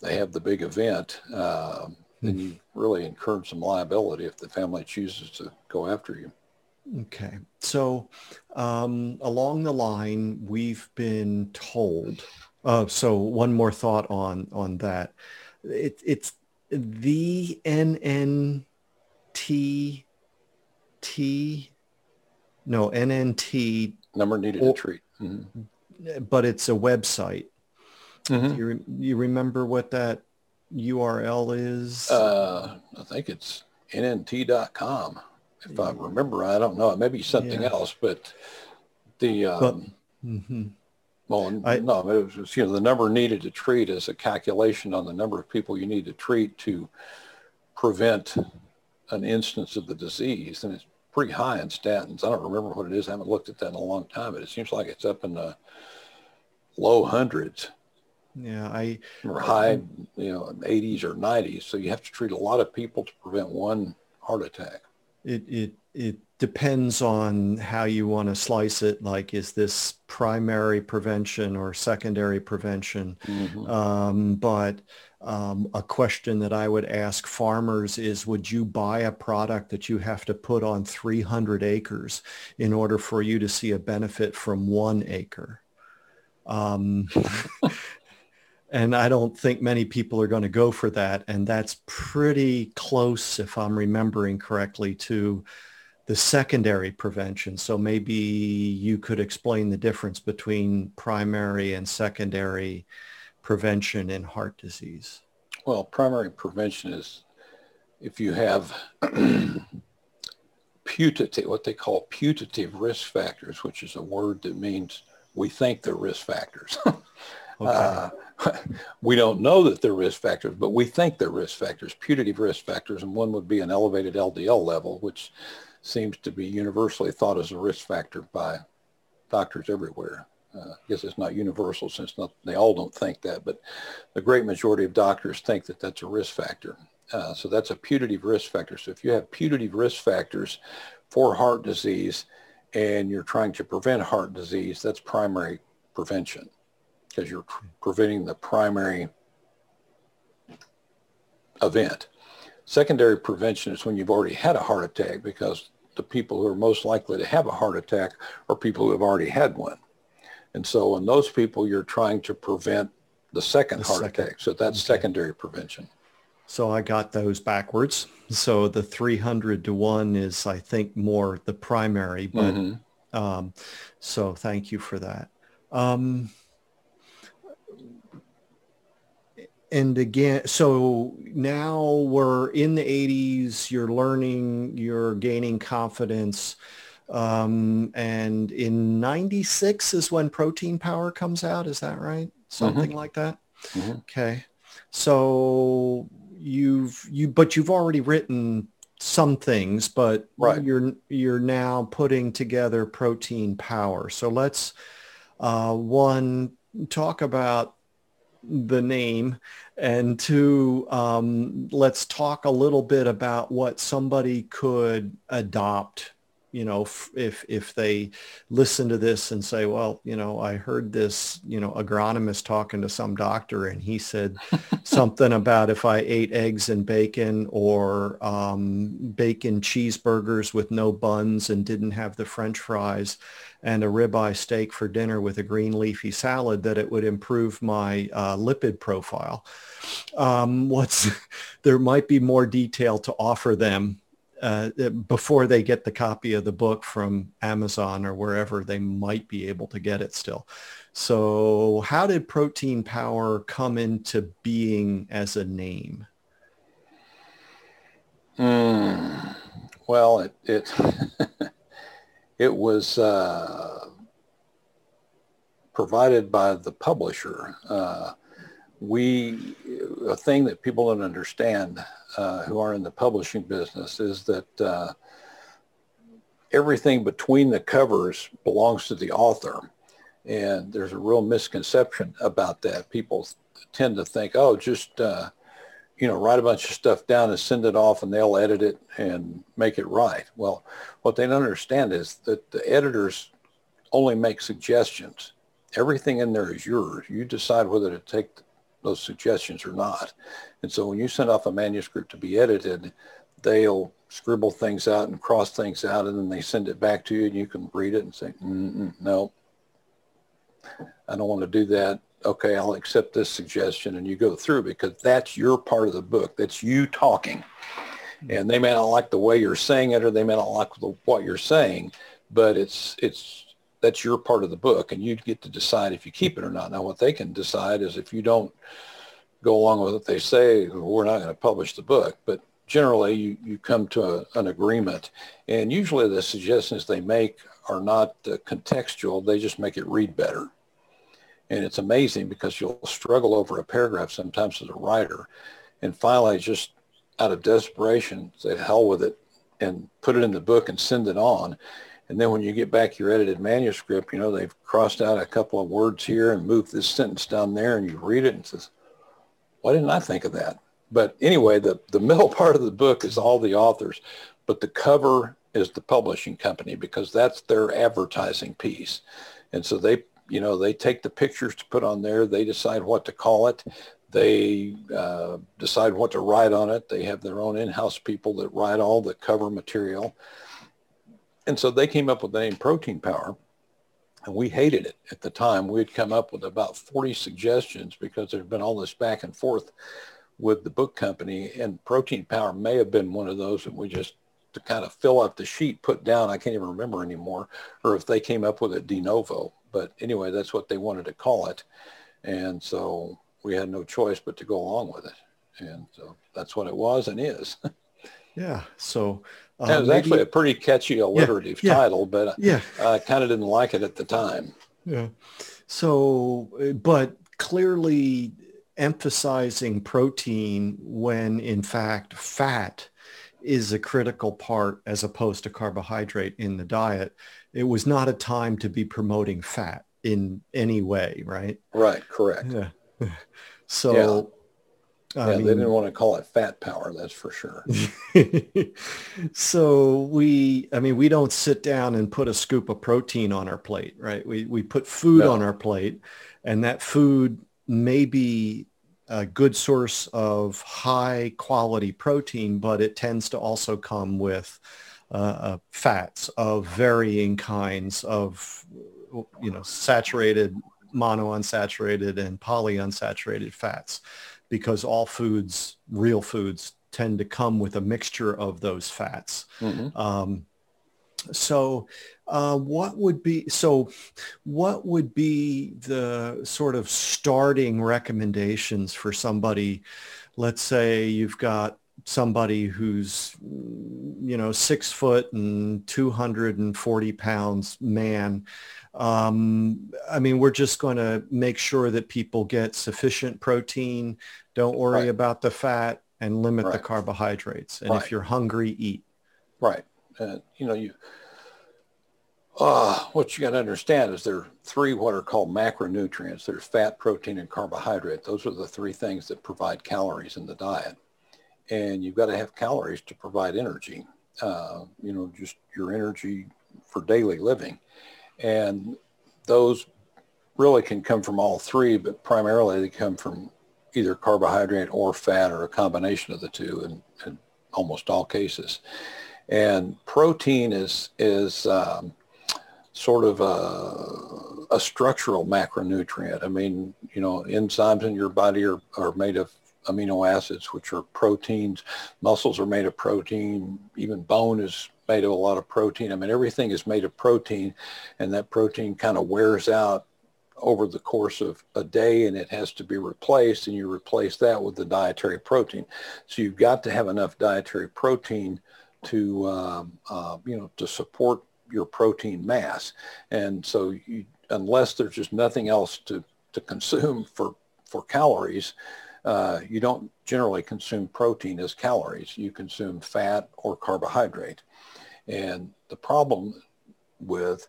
they have the big event, uh, then you really incur some liability if the family chooses to go after you. Okay. So um, along the line, we've been told. Uh, so one more thought on on that. It, it's the NNT T no NNT number needed or, to treat. Mm-hmm. But it's a website. Mm-hmm. You, re- you remember what that URL is? Uh, I think it's nnt.com. If I remember, I don't know. It may be something yeah. else, but the um, but, mm-hmm. well, I, no, it was you know the number needed to treat is a calculation on the number of people you need to treat to prevent an instance of the disease, and it's pretty high in statins. I don't remember what it is. I haven't looked at that in a long time, but it seems like it's up in the low hundreds. Yeah, I or high, you know, 80s or 90s. So you have to treat a lot of people to prevent one heart attack. It it it depends on how you want to slice it. Like, is this primary prevention or secondary prevention? Mm-hmm. Um, but um, a question that I would ask farmers is, would you buy a product that you have to put on 300 acres in order for you to see a benefit from one acre? Um, and I don't think many people are going to go for that. And that's pretty close, if I'm remembering correctly, to the secondary prevention. So maybe you could explain the difference between primary and secondary prevention in heart disease. Well, primary prevention is if you have putative, what they call putative risk factors, which is a word that means we think they're risk factors. uh, we don't know that they're risk factors, but we think they're risk factors, putative risk factors, and one would be an elevated LDL level, which seems to be universally thought as a risk factor by doctors everywhere. Uh, I guess it's not universal since not, they all don't think that, but the great majority of doctors think that that's a risk factor. Uh, so that's a putative risk factor. So if you have putative risk factors for heart disease and you're trying to prevent heart disease, that's primary prevention because you're preventing the primary event. Secondary prevention is when you've already had a heart attack because the people who are most likely to have a heart attack are people who have already had one. And so in those people, you're trying to prevent the second the heart second. attack. So that's okay. secondary prevention. So I got those backwards. So the 300 to 1 is, I think, more the primary. But mm-hmm. um, so thank you for that. Um, and again, so now we're in the 80s, you're learning, you're gaining confidence. Um, and in 96 is when Protein Power comes out. Is that right? Something mm-hmm. like that? Mm-hmm. Okay. So you've you but you've already written some things but right. you're you're now putting together protein power so let's uh, one talk about the name and two um, let's talk a little bit about what somebody could adopt you know, if if they listen to this and say, well, you know, I heard this, you know, agronomist talking to some doctor and he said something about if I ate eggs and bacon or um, bacon cheeseburgers with no buns and didn't have the French fries and a ribeye steak for dinner with a green leafy salad, that it would improve my uh, lipid profile. Um, what's there might be more detail to offer them uh, before they get the copy of the book from Amazon or wherever they might be able to get it still. So how did Protein Power come into being as a name? Mm, well, it it, it was uh, provided by the publisher. Uh, we a thing that people don't understand uh, who are in the publishing business is that uh, everything between the covers belongs to the author. And there's a real misconception about that. People tend to think, oh, just, uh, you know, write a bunch of stuff down and send it off and they'll edit it and make it right. Well, what they don't understand is that the editors only make suggestions. Everything in there is yours. You decide whether to take those suggestions or not. And so when you send off a manuscript to be edited, they'll scribble things out and cross things out, and then they send it back to you, and you can read it and say, no, I don't want to do that. Okay, I'll accept this suggestion, and you go through because that's your part of the book. That's you talking. And they may not like the way you're saying it, or they may not like the, what you're saying, but it's it's that's your part of the book and you get to decide if you keep it or not. Now what they can decide is if you don't go along with what they say, we're not going to publish the book. But generally you, you come to a, an agreement and usually the suggestions they make are not uh, contextual. They just make it read better. And it's amazing because you'll struggle over a paragraph sometimes as a writer. And finally, just out of desperation, say, hell with it and put it in the book and send it on. And then when you get back your edited manuscript, you know, they've crossed out a couple of words here and moved this sentence down there and you read it and says, why didn't I think of that? But anyway, the, the middle part of the book is all the authors, but the cover is the publishing company because that's their advertising piece. And so they, you know, they take the pictures to put on there. They decide what to call it. They uh, decide what to write on it. They have their own in-house people that write all the cover material. And so they came up with the name Protein Power. And we hated it at the time. We had come up with about 40 suggestions because there had been all this back and forth with the book company. And Protein Power may have been one of those that we just to kind of fill out the sheet, put down. I can't even remember anymore, or if they came up with it de novo. But anyway, that's what they wanted to call it. And so we had no choice but to go along with it. And so that's what it was and is. yeah. So uh, it was maybe, actually a pretty catchy alliterative yeah, yeah, title, but yeah. I kind of didn't like it at the time. Yeah. So, but clearly emphasizing protein when in fact fat is a critical part as opposed to carbohydrate in the diet. It was not a time to be promoting fat in any way, right? Right, correct. Yeah. So yeah. yeah mean, they didn't want to call it fat power, that's for sure. so we, I mean, we don't sit down and put a scoop of protein on our plate, right? We, we put food no. on our plate and that food may be a good source of high quality protein, but it tends to also come with uh, uh, fats of varying kinds of, you know, saturated, monounsaturated, and polyunsaturated fats, because all foods, real foods, tend to come with a mixture of those fats. Mm-hmm. Um, so uh, what would be so what would be the sort of starting recommendations for somebody let's say you've got somebody who's you know six foot and 240 pounds man um, i mean we're just going to make sure that people get sufficient protein don't worry right. about the fat and limit right. the carbohydrates and right. if you're hungry eat right uh, you know you uh, what you got to understand is there are three what are called macronutrients. There's fat, protein, and carbohydrate. Those are the three things that provide calories in the diet. And you've got to have calories to provide energy, uh, you know, just your energy for daily living. And those really can come from all three, but primarily they come from either carbohydrate or fat or a combination of the two in, in almost all cases. And protein is, is um, sort of a, a, structural macronutrient. I mean, you know, enzymes in your body are, are made of amino acids, which are proteins. Muscles are made of protein. Even bone is made of a lot of protein. I mean, everything is made of protein, and that protein kind of wears out over the course of a day and it has to be replaced and you replace that with the dietary protein. So you've got to have enough dietary protein to, um, uh, you know, to support your protein mass. And so you, unless there's just nothing else to, to consume for, for calories, uh, you don't generally consume protein as calories. You consume fat or carbohydrate. And the problem with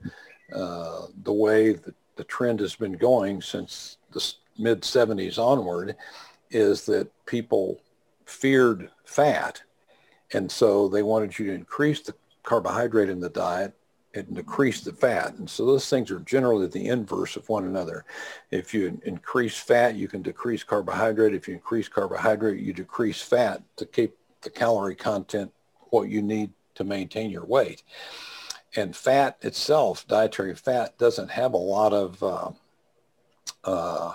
uh, the way that the trend has been going since the mid 70s onward is that people feared fat. And so they wanted you to increase the carbohydrate in the diet and decrease the fat. And so those things are generally the inverse of one another. If you increase fat, you can decrease carbohydrate. If you increase carbohydrate, you decrease fat to keep the calorie content what you need to maintain your weight. And fat itself, dietary fat, doesn't have a lot of uh, uh,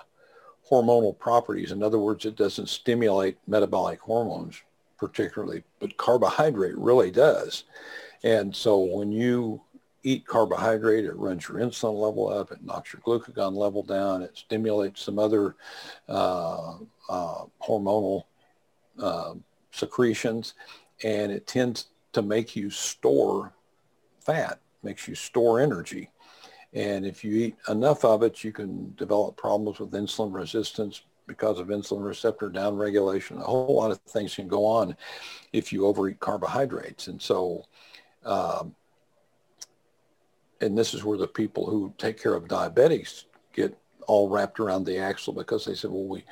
hormonal properties. In other words, it doesn't stimulate metabolic hormones particularly, but carbohydrate really does. And so when you eat carbohydrate, it runs your insulin level up, it knocks your glucagon level down, it stimulates some other uh, uh, hormonal uh, secretions, and it tends to make you store fat, makes you store energy. And if you eat enough of it, you can develop problems with insulin resistance because of insulin receptor downregulation. A whole lot of things can go on if you overeat carbohydrates. And so um, and this is where the people who take care of diabetics get all wrapped around the axle because they said, well, we,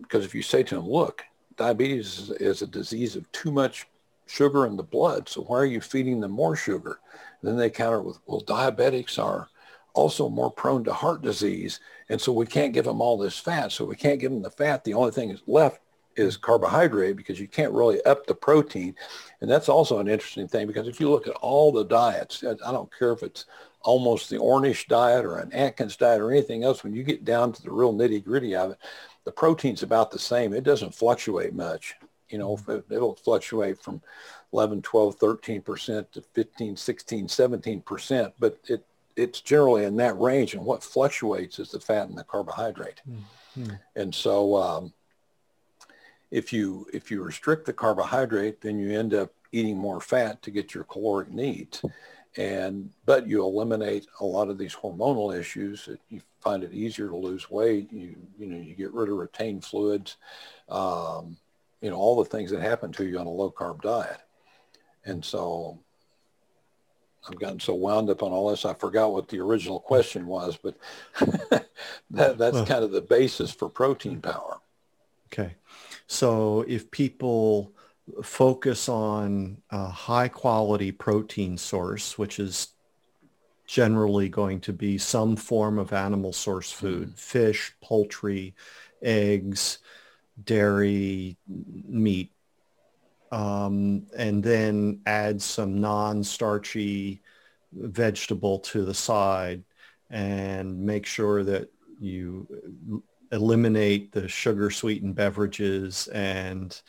because if you say to them, look, diabetes is, a disease of too much sugar in the blood. So why are you feeding them more sugar? And then they counter with, well, diabetics are also more prone to heart disease. And so we can't give them all this fat. So we can't give them the fat. The only thing is left is carbohydrate because you can't really up the protein. And that's also an interesting thing because if you look at all the diets, I don't care if it's almost the Ornish diet or an Atkins diet or anything else, when you get down to the real nitty gritty of it, the protein's about the same. It doesn't fluctuate much. You know, mm-hmm. it'll fluctuate from 11, 12, 13% to 15, 16, 17%, but it, it's generally in that range. And what fluctuates is the fat and the carbohydrate. Mm-hmm. And so, um, if you if you restrict the carbohydrate, then you end up eating more fat to get your caloric needs. and but you eliminate a lot of these hormonal issues. You find it easier to lose weight. You you know you get rid of retained fluids. Um, you know all the things that happen to you on a low carb diet. And so I've gotten so wound up on all this, I forgot what the original question was, but that, that's well, kind of the basis for protein power. Okay. So if people focus on a high quality protein source, which is generally going to be some form of animal source food, mm. fish, poultry, eggs, dairy, meat, um, and then add some non-starchy vegetable to the side and make sure that you eliminate the sugar sweetened beverages and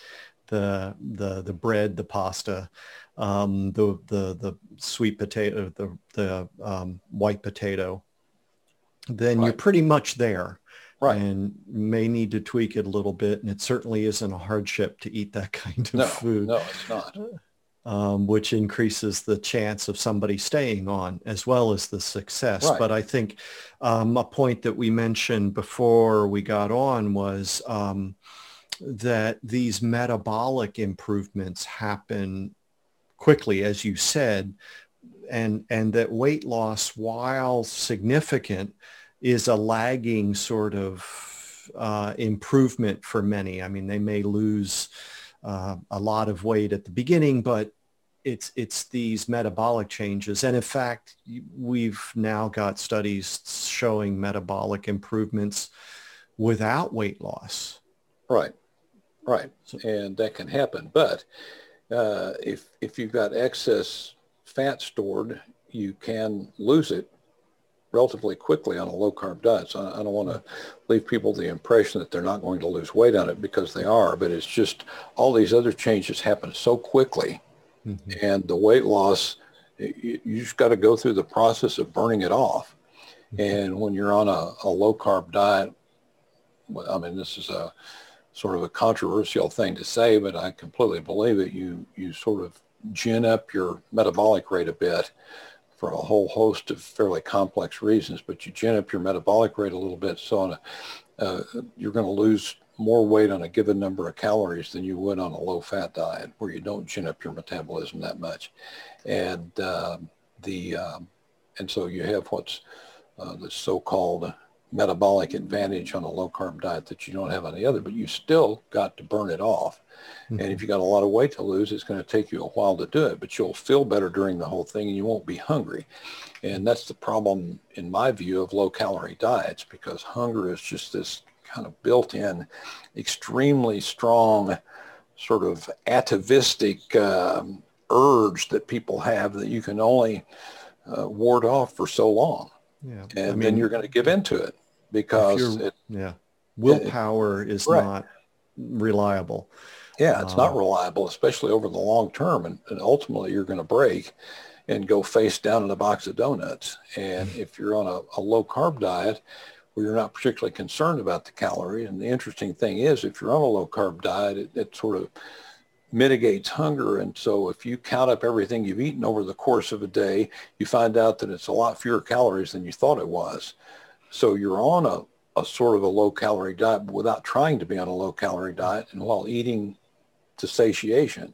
the the the bread, the pasta, um, the the the sweet potato, the the um, white potato, then right. you're pretty much there. Right. And may need to tweak it a little bit. And it certainly isn't a hardship to eat that kind of no, food. No, it's not. Um, which increases the chance of somebody staying on as well as the success. Right. But I think um, a point that we mentioned before we got on was um, that these metabolic improvements happen quickly, as you said, and, and that weight loss, while significant, is a lagging sort of uh, improvement for many. I mean, they may lose uh, a lot of weight at the beginning, but it's it's these metabolic changes. And in fact we've now got studies showing metabolic improvements without weight loss. Right right. So, and that can happen. But uh, if if you've got excess fat stored you can lose it relatively quickly on a low carb diet. So I don't want to leave people the impression that they're not going to lose weight on it because they are, but it's just all these other changes happen so quickly Mm-hmm. And the weight loss, you, you just got to go through the process of burning it off. Mm-hmm. And when you're on a, a low carb diet, I mean, this is a sort of a controversial thing to say, but I completely believe it. You, you sort of gin up your metabolic rate a bit for a whole host of fairly complex reasons, but you gin up your metabolic rate a little bit. So a, uh, you're going to lose more weight on a given number of calories than you would on a low fat diet where you don't gin up your metabolism that much. And um, the um, and so you have what's uh, the so-called metabolic advantage on a low carb diet that you don't have on the other, but you still got to burn it off. Mm-hmm. And if you got a lot of weight to lose, it's going to take you a while to do it, but you'll feel better during the whole thing and you won't be hungry. And that's the problem in my view of low calorie diets because hunger is just this kind of built in, extremely strong sort of atavistic um, urge that people have that you can only uh, ward off for so long. Yeah. And I mean, then you're going to give into it because it, yeah, willpower it, is right. not reliable. Yeah, it's uh, not reliable, especially over the long term. And, and ultimately you're going to break and go face down in a box of donuts. And mm. if you're on a, a low carb diet, where you're not particularly concerned about the calorie. And the interesting thing is, if you're on a low carb diet, it, it sort of mitigates hunger. And so if you count up everything you've eaten over the course of a day, you find out that it's a lot fewer calories than you thought it was. So you're on a, a sort of a low calorie diet without trying to be on a low calorie diet and while eating to satiation.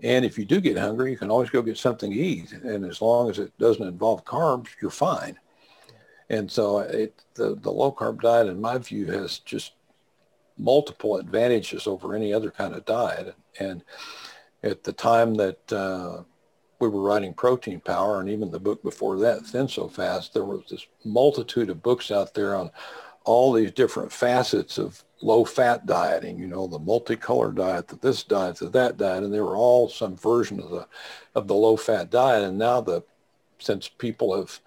And if you do get hungry, you can always go get something to eat. And as long as it doesn't involve carbs, you're fine. And so it, the, the low carb diet, in my view, has just multiple advantages over any other kind of diet. And at the time that uh, we were writing Protein Power, and even the book before that, Thin So Fast, there was this multitude of books out there on all these different facets of low-fat dieting, you know, the multicolor diet, the this diet, the that diet, and they were all some version of the of the low-fat diet. And now the since people have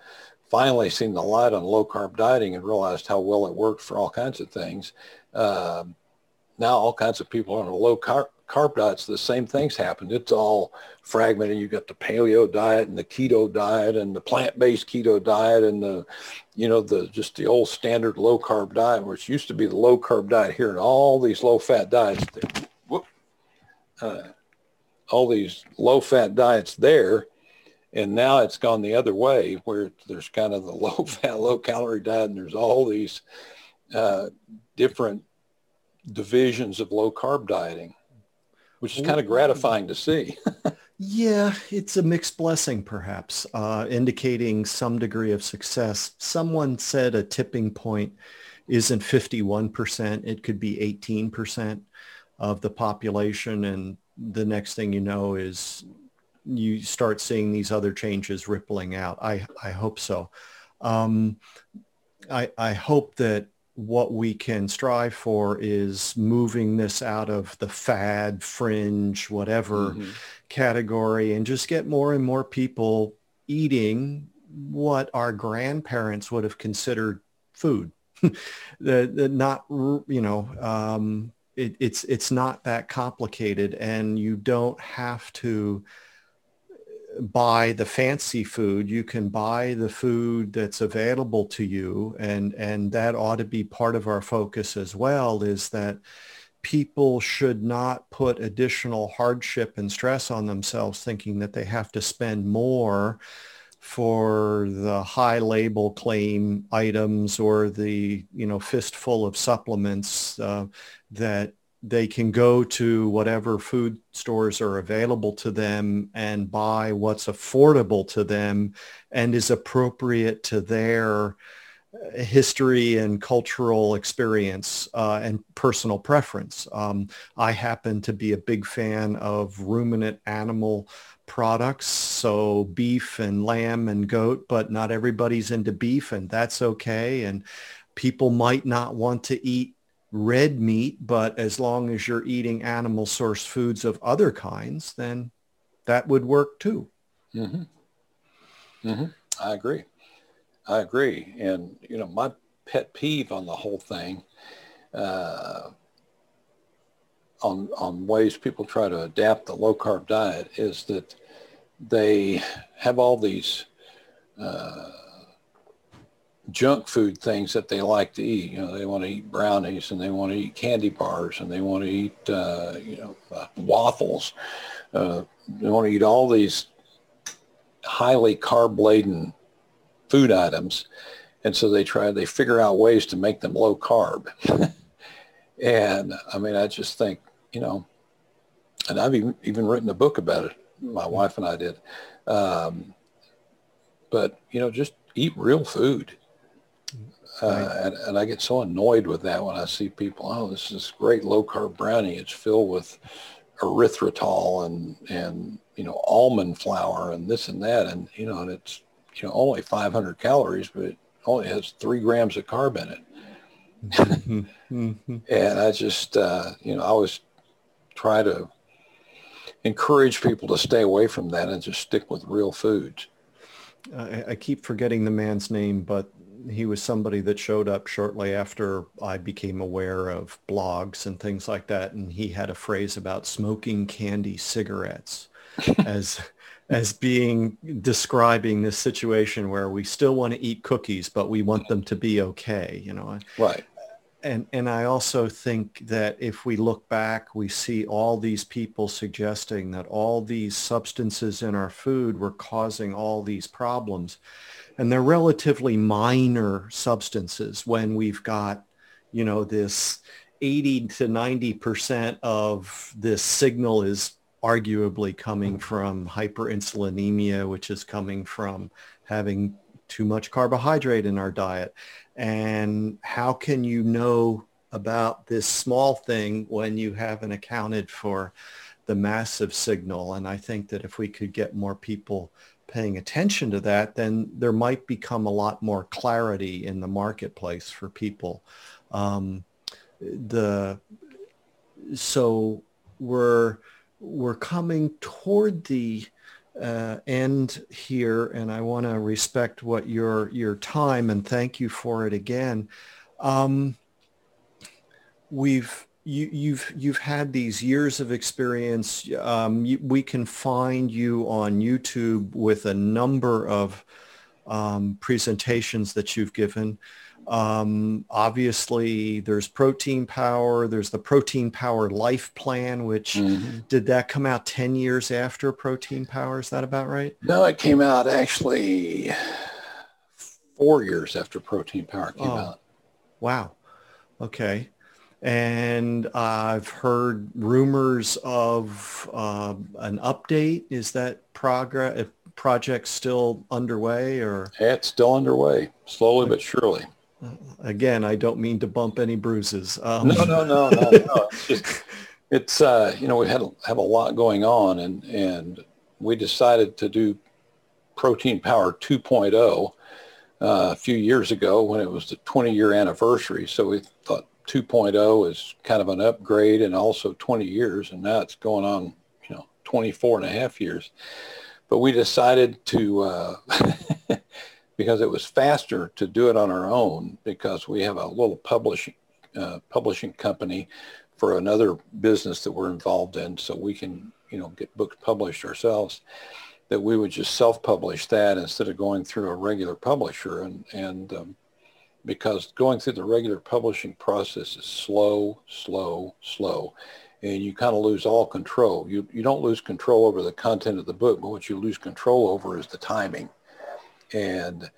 finally seen the light on low carb dieting and realized how well it worked for all kinds of things. Uh, now all kinds of people are on a low carb, carb diets, the same things happen. It's all fragmented. You've got the paleo diet and the keto diet and the plant-based keto diet and the, you know, the just the old standard low carb diet, which used to be the low carb diet here and all these low fat diets. whoop, uh, all these low fat diets there And now it's gone the other way where there's kind of the low fat, low calorie diet and there's all these uh, different divisions of low carb dieting, which is kind of gratifying to see. yeah, it's a mixed blessing, perhaps, uh, indicating some degree of success. Someone said a tipping point isn't 51%, it could be 18% of the population. And the next thing you know is you start seeing these other changes rippling out. I, I hope so. Um, I, I hope that what we can strive for is moving this out of the fad, fringe, whatever mm-hmm. category and just get more and more people eating what our grandparents would have considered food. the, the not, you know, um, it, it's, it's not that complicated and you don't have to buy the fancy food. You can buy the food that's available to you. And, and that ought to be part of our focus as well is that people should not put additional hardship and stress on themselves thinking that they have to spend more for the high label claim items or the you know fistful of supplements uh, that they can go to whatever food stores are available to them and buy what's affordable to them and is appropriate to their uh, history and cultural experience uh, and personal preference. Um, I happen to be a big fan of ruminant animal products, so beef and lamb and goat, but not everybody's into beef and that's okay. And people might not want to eat red meat, but as long as you're eating animal source foods of other kinds, then that would work too. Mm-hmm. Mm-hmm. I agree. I agree. And, you know, my pet peeve on the whole thing, uh, on, on ways people try to adapt the low carb diet is that they have all these uh, junk food things that they like to eat. You know, they want to eat brownies and they want to eat candy bars and they want to eat, uh, you know, uh, waffles. Uh, they want to eat all these highly carb laden food items. And so they try, they figure out ways to make them low carb. and I mean, I just think, you know, and I've even, even written a book about it. My wife and I did. Um, but, you know, just eat real food uh, and, and, I get so annoyed with that when I see people, oh, this is great low carb brownie. It's filled with erythritol and, and, you know, almond flour and this and that. And, you know, and it's, you know, only 500 calories, but it only has three grams of carb in it. Mm-hmm. and I just, uh, you know, I always try to encourage people to stay away from that and just stick with real foods. I, I keep forgetting the man's name, but he was somebody that showed up shortly after I became aware of blogs and things like that. And he had a phrase about smoking candy cigarettes as as being describing this situation where we still want to eat cookies, but we want them to be okay, you know. Right. And and I also think that if we look back, we see all these people suggesting that all these substances in our food were causing all these problems and they're relatively minor substances when we've got, you know, this 80 to 90% of this signal is arguably coming from hyperinsulinemia, which is coming from having too much carbohydrate in our diet. And how can you know about this small thing when you haven't accounted for the massive signal? And I think that if we could get more people paying attention to that, then there might become a lot more clarity in the marketplace for people. Um, the so we're we're coming toward the uh, end here, and I want to respect what your your time and thank you for it again. Um, we've you, you've you've had these years of experience. Um, you, we can find you on YouTube with a number of um, presentations that you've given. Um, obviously, there's Protein Power. There's the Protein Power Life Plan, which mm-hmm. did that come out 10 years after Protein Power? Is that about right? No, it came out actually four years after Protein Power came oh, out. Wow. Okay. And I've heard rumors of uh, an update. Is that progress? Project still underway, or it's still underway, slowly but surely. Again, I don't mean to bump any bruises. Um. No, no, no, no, no. It's, just, it's uh, you know we had have a lot going on, and and we decided to do Protein Power 2.0 uh, a few years ago when it was the 20 year anniversary. So we thought 2.0 is kind of an upgrade and also 20 years, and now it's going on, you know, 24 and a half years. But we decided to uh, because it was faster to do it on our own because we have a little publishing uh, publishing company for another business that we're involved in, so we can you know get books published ourselves. That we would just self-publish that instead of going through a regular publisher, and and um, because going through the regular publishing process is slow, slow, slow, and you kind of lose all control. You you don't lose control over the content of the book, but what you lose control over is the timing. And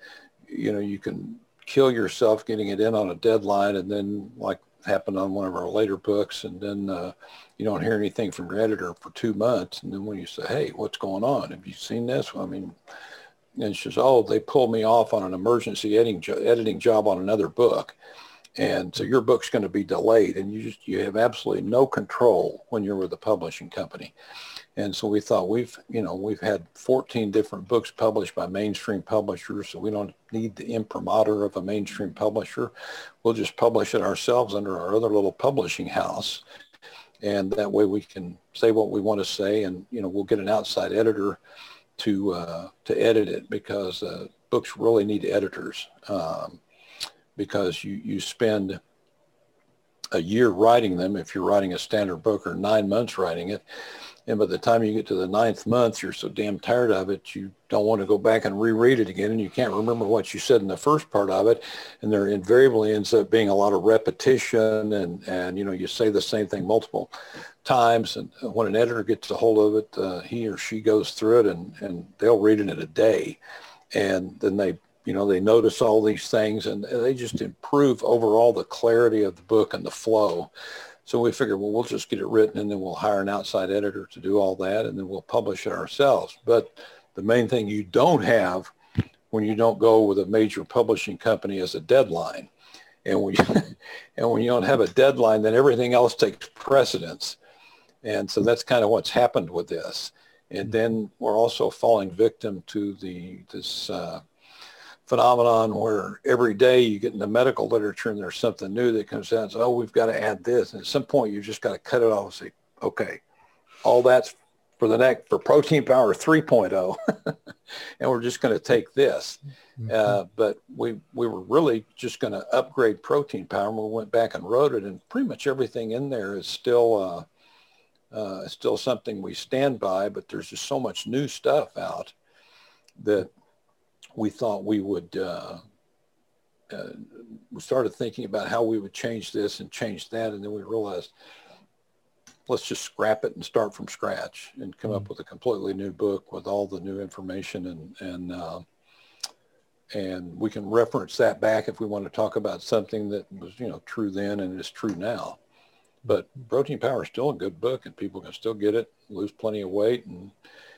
you know you can kill yourself getting it in on a deadline and then like happened on one of our later books and then uh, you don't hear anything from your editor for two months and then when you say hey what's going on? Have you seen this? Well, i mean and she says oh they pulled me off on an emergency editing, editing job on another book and so your book's going to be delayed and you just you have absolutely no control when you're with a publishing company and so we thought we've, you know, we've had 14 different books published by mainstream publishers, so we don't need the imprimatur of a mainstream publisher. We'll just publish it ourselves under our other little publishing house. And that way we can say what we want to say and, you know, we'll get an outside editor to, uh, to edit it because uh, books really need editors um, because you, you spend a year writing them. If you're writing a standard book or nine months writing it and by the time you get to the ninth month, you're so damn tired of it, you don't want to go back and reread it again, and you can't remember what you said in the first part of it. And there invariably ends up being a lot of repetition, and and you know you say the same thing multiple times. And when an editor gets a hold of it, uh, he or she goes through it, and and they'll read it in a day, and then they you know they notice all these things, and they just improve overall the clarity of the book and the flow. So we figured, well, we'll just get it written and then we'll hire an outside editor to do all that and then we'll publish it ourselves. But the main thing you don't have when you don't go with a major publishing company is a deadline. And when, you, and when you don't have a deadline, then everything else takes precedence. And so that's kind of what's happened with this. And then we're also falling victim to the this uh, phenomenon where every day you get in the medical literature and there's something new that comes out and says, oh, we've got to add this. And at some point, you've just got to cut it off and say, okay, all that's for the next, for protein power 3.0. and we're just going to take this. Mm-hmm. Uh, but we, we were really just going to upgrade protein power. And we went back and wrote it. And pretty much everything in there is still, uh, uh, still something we stand by, but there's just so much new stuff out that we thought we would, uh, uh, we started thinking about how we would change this and change that. And then we realized, let's just scrap it and start from scratch and come mm-hmm. up with a completely new book with all the new information and, and, uh, and we can reference that back if we want to talk about something that was, you know, true then and is true now. But Protein Power is still a good book and people can still get it, lose plenty of weight and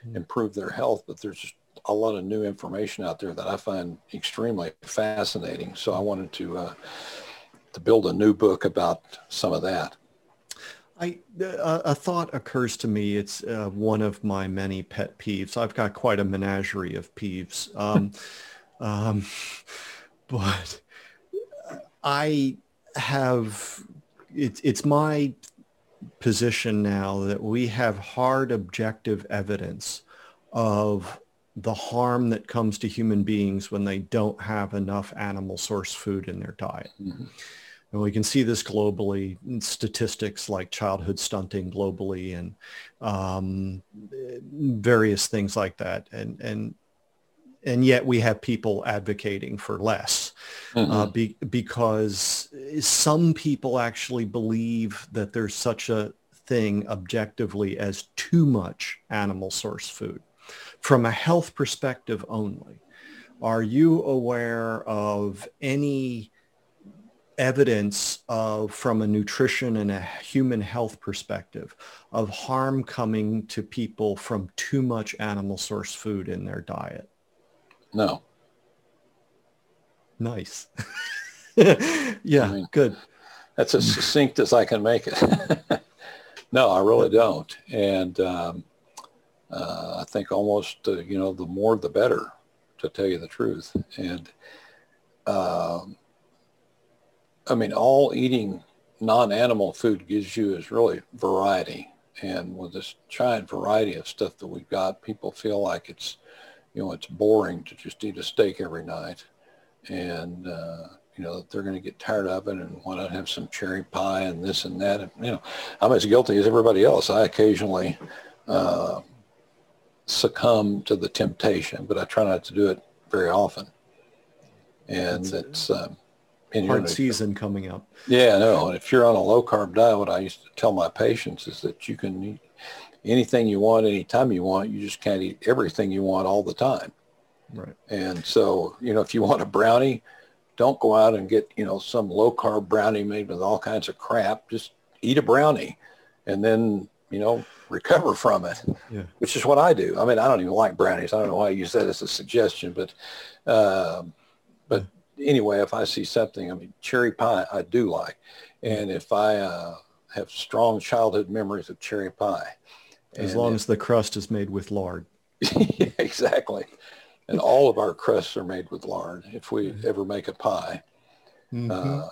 mm-hmm. improve their health. But there's just a lot of new information out there that I find extremely fascinating. So I wanted to uh, to build a new book about some of that. I, uh, a thought occurs to me. It's uh, one of my many pet peeves. I've got quite a menagerie of peeves. Um, um, but I have, it's, it's my position now that we have hard objective evidence of the harm that comes to human beings when they don't have enough animal source food in their diet. Mm-hmm. And we can see this globally, in statistics like childhood stunting globally and um, various things like that. And, and and yet we have people advocating for less uh, mm-hmm. uh, be, because some people actually believe that there's such a thing objectively as too much animal source food from a health perspective only. Are you aware of any evidence of from a nutrition and a human health perspective of harm coming to people from too much animal source food in their diet? No. Nice. yeah, I mean, good. That's as succinct as I can make it. no, I really don't. And um, uh, I think almost, uh, you know, the more the better, to tell you the truth. And um, I mean, all eating non-animal food gives you is really variety. And with this giant variety of stuff that we've got, people feel like it's you know, it's boring to just eat a steak every night. And, uh, you know, they're going to get tired of it and want to have some cherry pie and this and that. And, you know, I'm as guilty as everybody else. I occasionally uh, succumb to the temptation, but I try not to do it very often. And That's it's um, in hard season coming up. Yeah, no. And if you're on a low carb diet, what I used to tell my patients is that you can eat anything you want anytime you want. You just can't eat everything you want all the time. Right. And so, you know, if you want a brownie, don't go out and get, you know, some low carb brownie made with all kinds of crap. Just eat a brownie and then, you know, recover from it, yeah. which is what I do. I mean, I don't even like brownies. I don't know why I use that as a suggestion, but, uh, but anyway, if I see something, I mean, cherry pie, I do like. And if I uh, have strong childhood memories of cherry pie, as long as the crust is made with lard. yeah, exactly. And all of our crusts are made with lard if we mm-hmm. ever make a pie. Mm-hmm. Uh,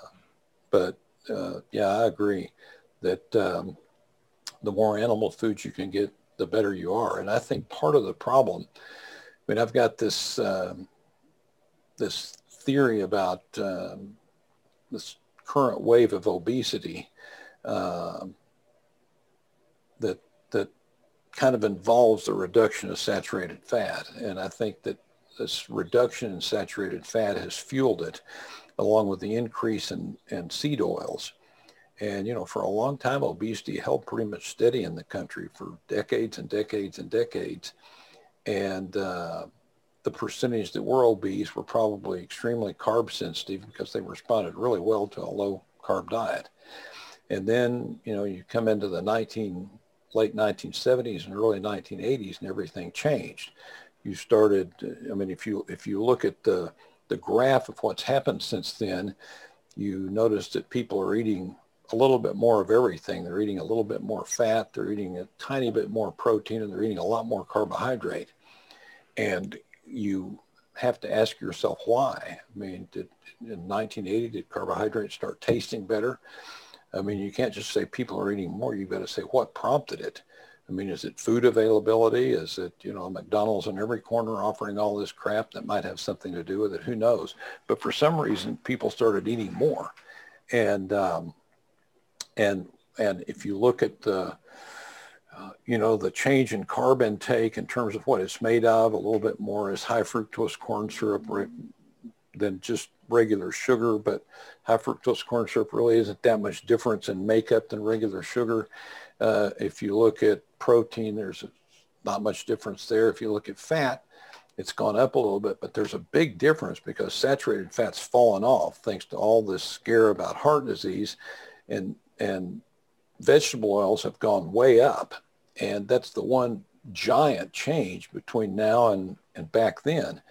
but uh, yeah, I agree that um, the more animal foods you can get, the better you are. And I think part of the problem, I mean, I've got this um, this theory about um, this current wave of obesity uh, that that kind of involves the reduction of saturated fat. And I think that this reduction in saturated fat has fueled it along with the increase in, in seed oils. And, you know, for a long time, obesity held pretty much steady in the country for decades and decades and decades. And uh, the percentage that were obese were probably extremely carb sensitive because they responded really well to a low carb diet. And then, you know, you come into the 19 late 1970s and early 1980s and everything changed. You started, I mean, if you, if you look at the, the graph of what's happened since then, you notice that people are eating a little bit more of everything. They're eating a little bit more fat, they're eating a tiny bit more protein, and they're eating a lot more carbohydrate. And you have to ask yourself why. I mean, did, in 1980, did carbohydrates start tasting better? I mean, you can't just say people are eating more. You've got to say what prompted it. I mean, is it food availability? Is it, you know, McDonald's on every corner offering all this crap that might have something to do with it? Who knows? But for some reason, people started eating more. And, um, and, and if you look at the, uh, you know, the change in carb intake in terms of what it's made of, a little bit more is high fructose corn syrup than just regular sugar, but high fructose corn syrup really isn't that much difference in makeup than regular sugar. Uh, if you look at protein, there's not much difference there. If you look at fat, it's gone up a little bit, but there's a big difference because saturated fat's fallen off thanks to all this scare about heart disease and, and vegetable oils have gone way up. And that's the one giant change between now and, and back then.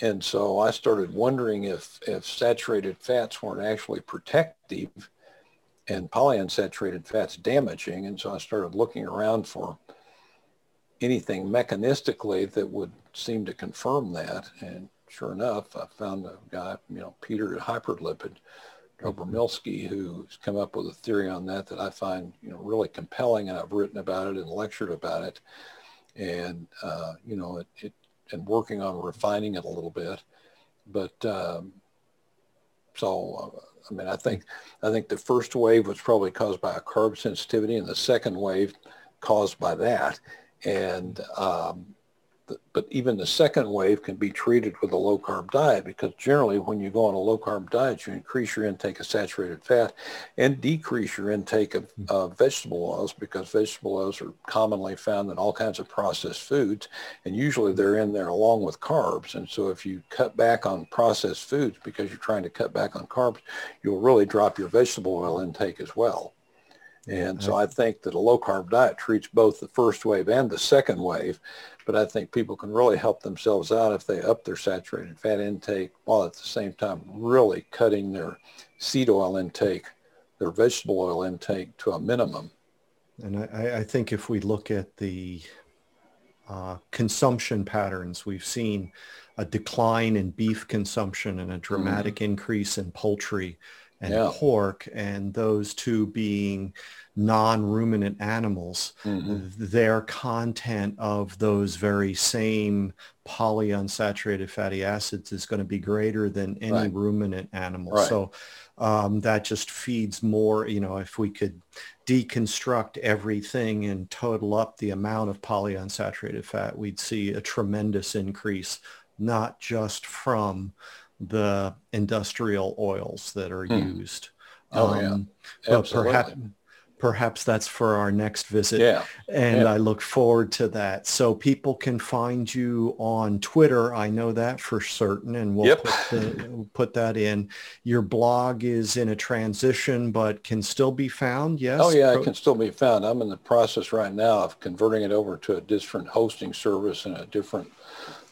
And so I started wondering if, if saturated fats weren't actually protective and polyunsaturated fats damaging. And so I started looking around for anything mechanistically that would seem to confirm that. And sure enough, I found a guy, you know, Peter Hyperlipid, Dobromylskyj, who's come up with a theory on that that I find, you know, really compelling. And I've written about it and lectured about it. And, uh, you know, it, it and working on refining it a little bit. But um, so, uh, I mean, I think I think the first wave was probably caused by a carb sensitivity, and the second wave caused by that. And um, but even the second wave can be treated with a low carb diet because generally when you go on a low carb diet, you increase your intake of saturated fat and decrease your intake of uh, vegetable oils because vegetable oils are commonly found in all kinds of processed foods and usually they're in there along with carbs. And so if you cut back on processed foods because you're trying to cut back on carbs, you'll really drop your vegetable oil intake as well. And so I think that a low carb diet treats both the first wave and the second wave. But I think people can really help themselves out if they up their saturated fat intake while at the same time really cutting their seed oil intake, their vegetable oil intake to a minimum. And I, I think if we look at the uh, consumption patterns, we've seen a decline in beef consumption and a dramatic mm-hmm. increase in poultry and yeah. pork, and those two being non-ruminant animals, mm-hmm. their content of those very same polyunsaturated fatty acids is going to be greater than any right. ruminant animal. Right. So um, that just feeds more, you know, if we could deconstruct everything and total up the amount of polyunsaturated fat, we'd see a tremendous increase, not just from the industrial oils that are hmm. used. Oh um, yeah, Absolutely. Perhaps, perhaps that's for our next visit. Yeah. And yeah. I look forward to that. So people can find you on Twitter. I know that for certain. And we'll, yep. put, the, we'll put that in. Your blog is in a transition, but can still be found. Yes. Oh yeah, it can still be found. I'm in the process right now of converting it over to a different hosting service and a different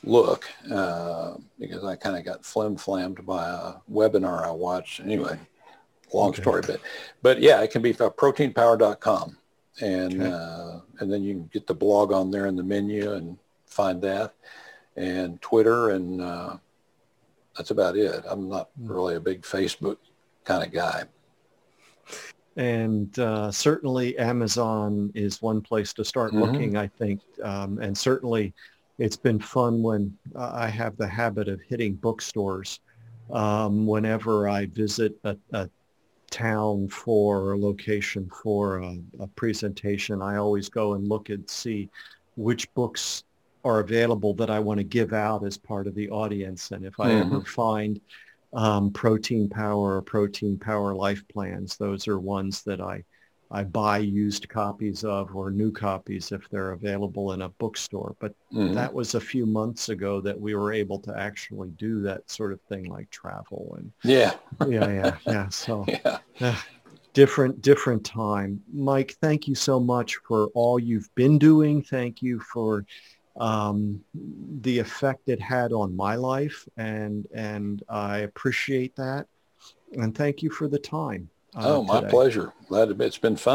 look uh, because I kind of got flim flammed by a webinar I watched. Anyway, long okay. story, but but yeah, it can be proteinpower.com, and okay. uh, and then you can get the blog on there in the menu and find that, and Twitter, and uh, that's about it. I'm not hmm. really a big Facebook kind of guy. And uh, certainly Amazon is one place to start mm-hmm. looking, I think, um, and certainly it's been fun when uh, I have the habit of hitting bookstores um, whenever I visit a, a, town for a location for a, a, presentation. I always go and look and see which books are available that I want to give out as part of the audience. And if I mm-hmm. ever find um, protein power or protein power life plans, those are ones that I I buy used copies of or new copies if they're available in a bookstore. But mm-hmm. that was a few months ago that we were able to actually do that sort of thing like travel and yeah, yeah, yeah, yeah. So yeah. Uh, different, different time. Mike, thank you so much for all you've been doing. Thank you for um, the effect it had on my life, and and I appreciate that. And thank you for the time. Uh, oh, my today. pleasure. Glad to be. it's been fun.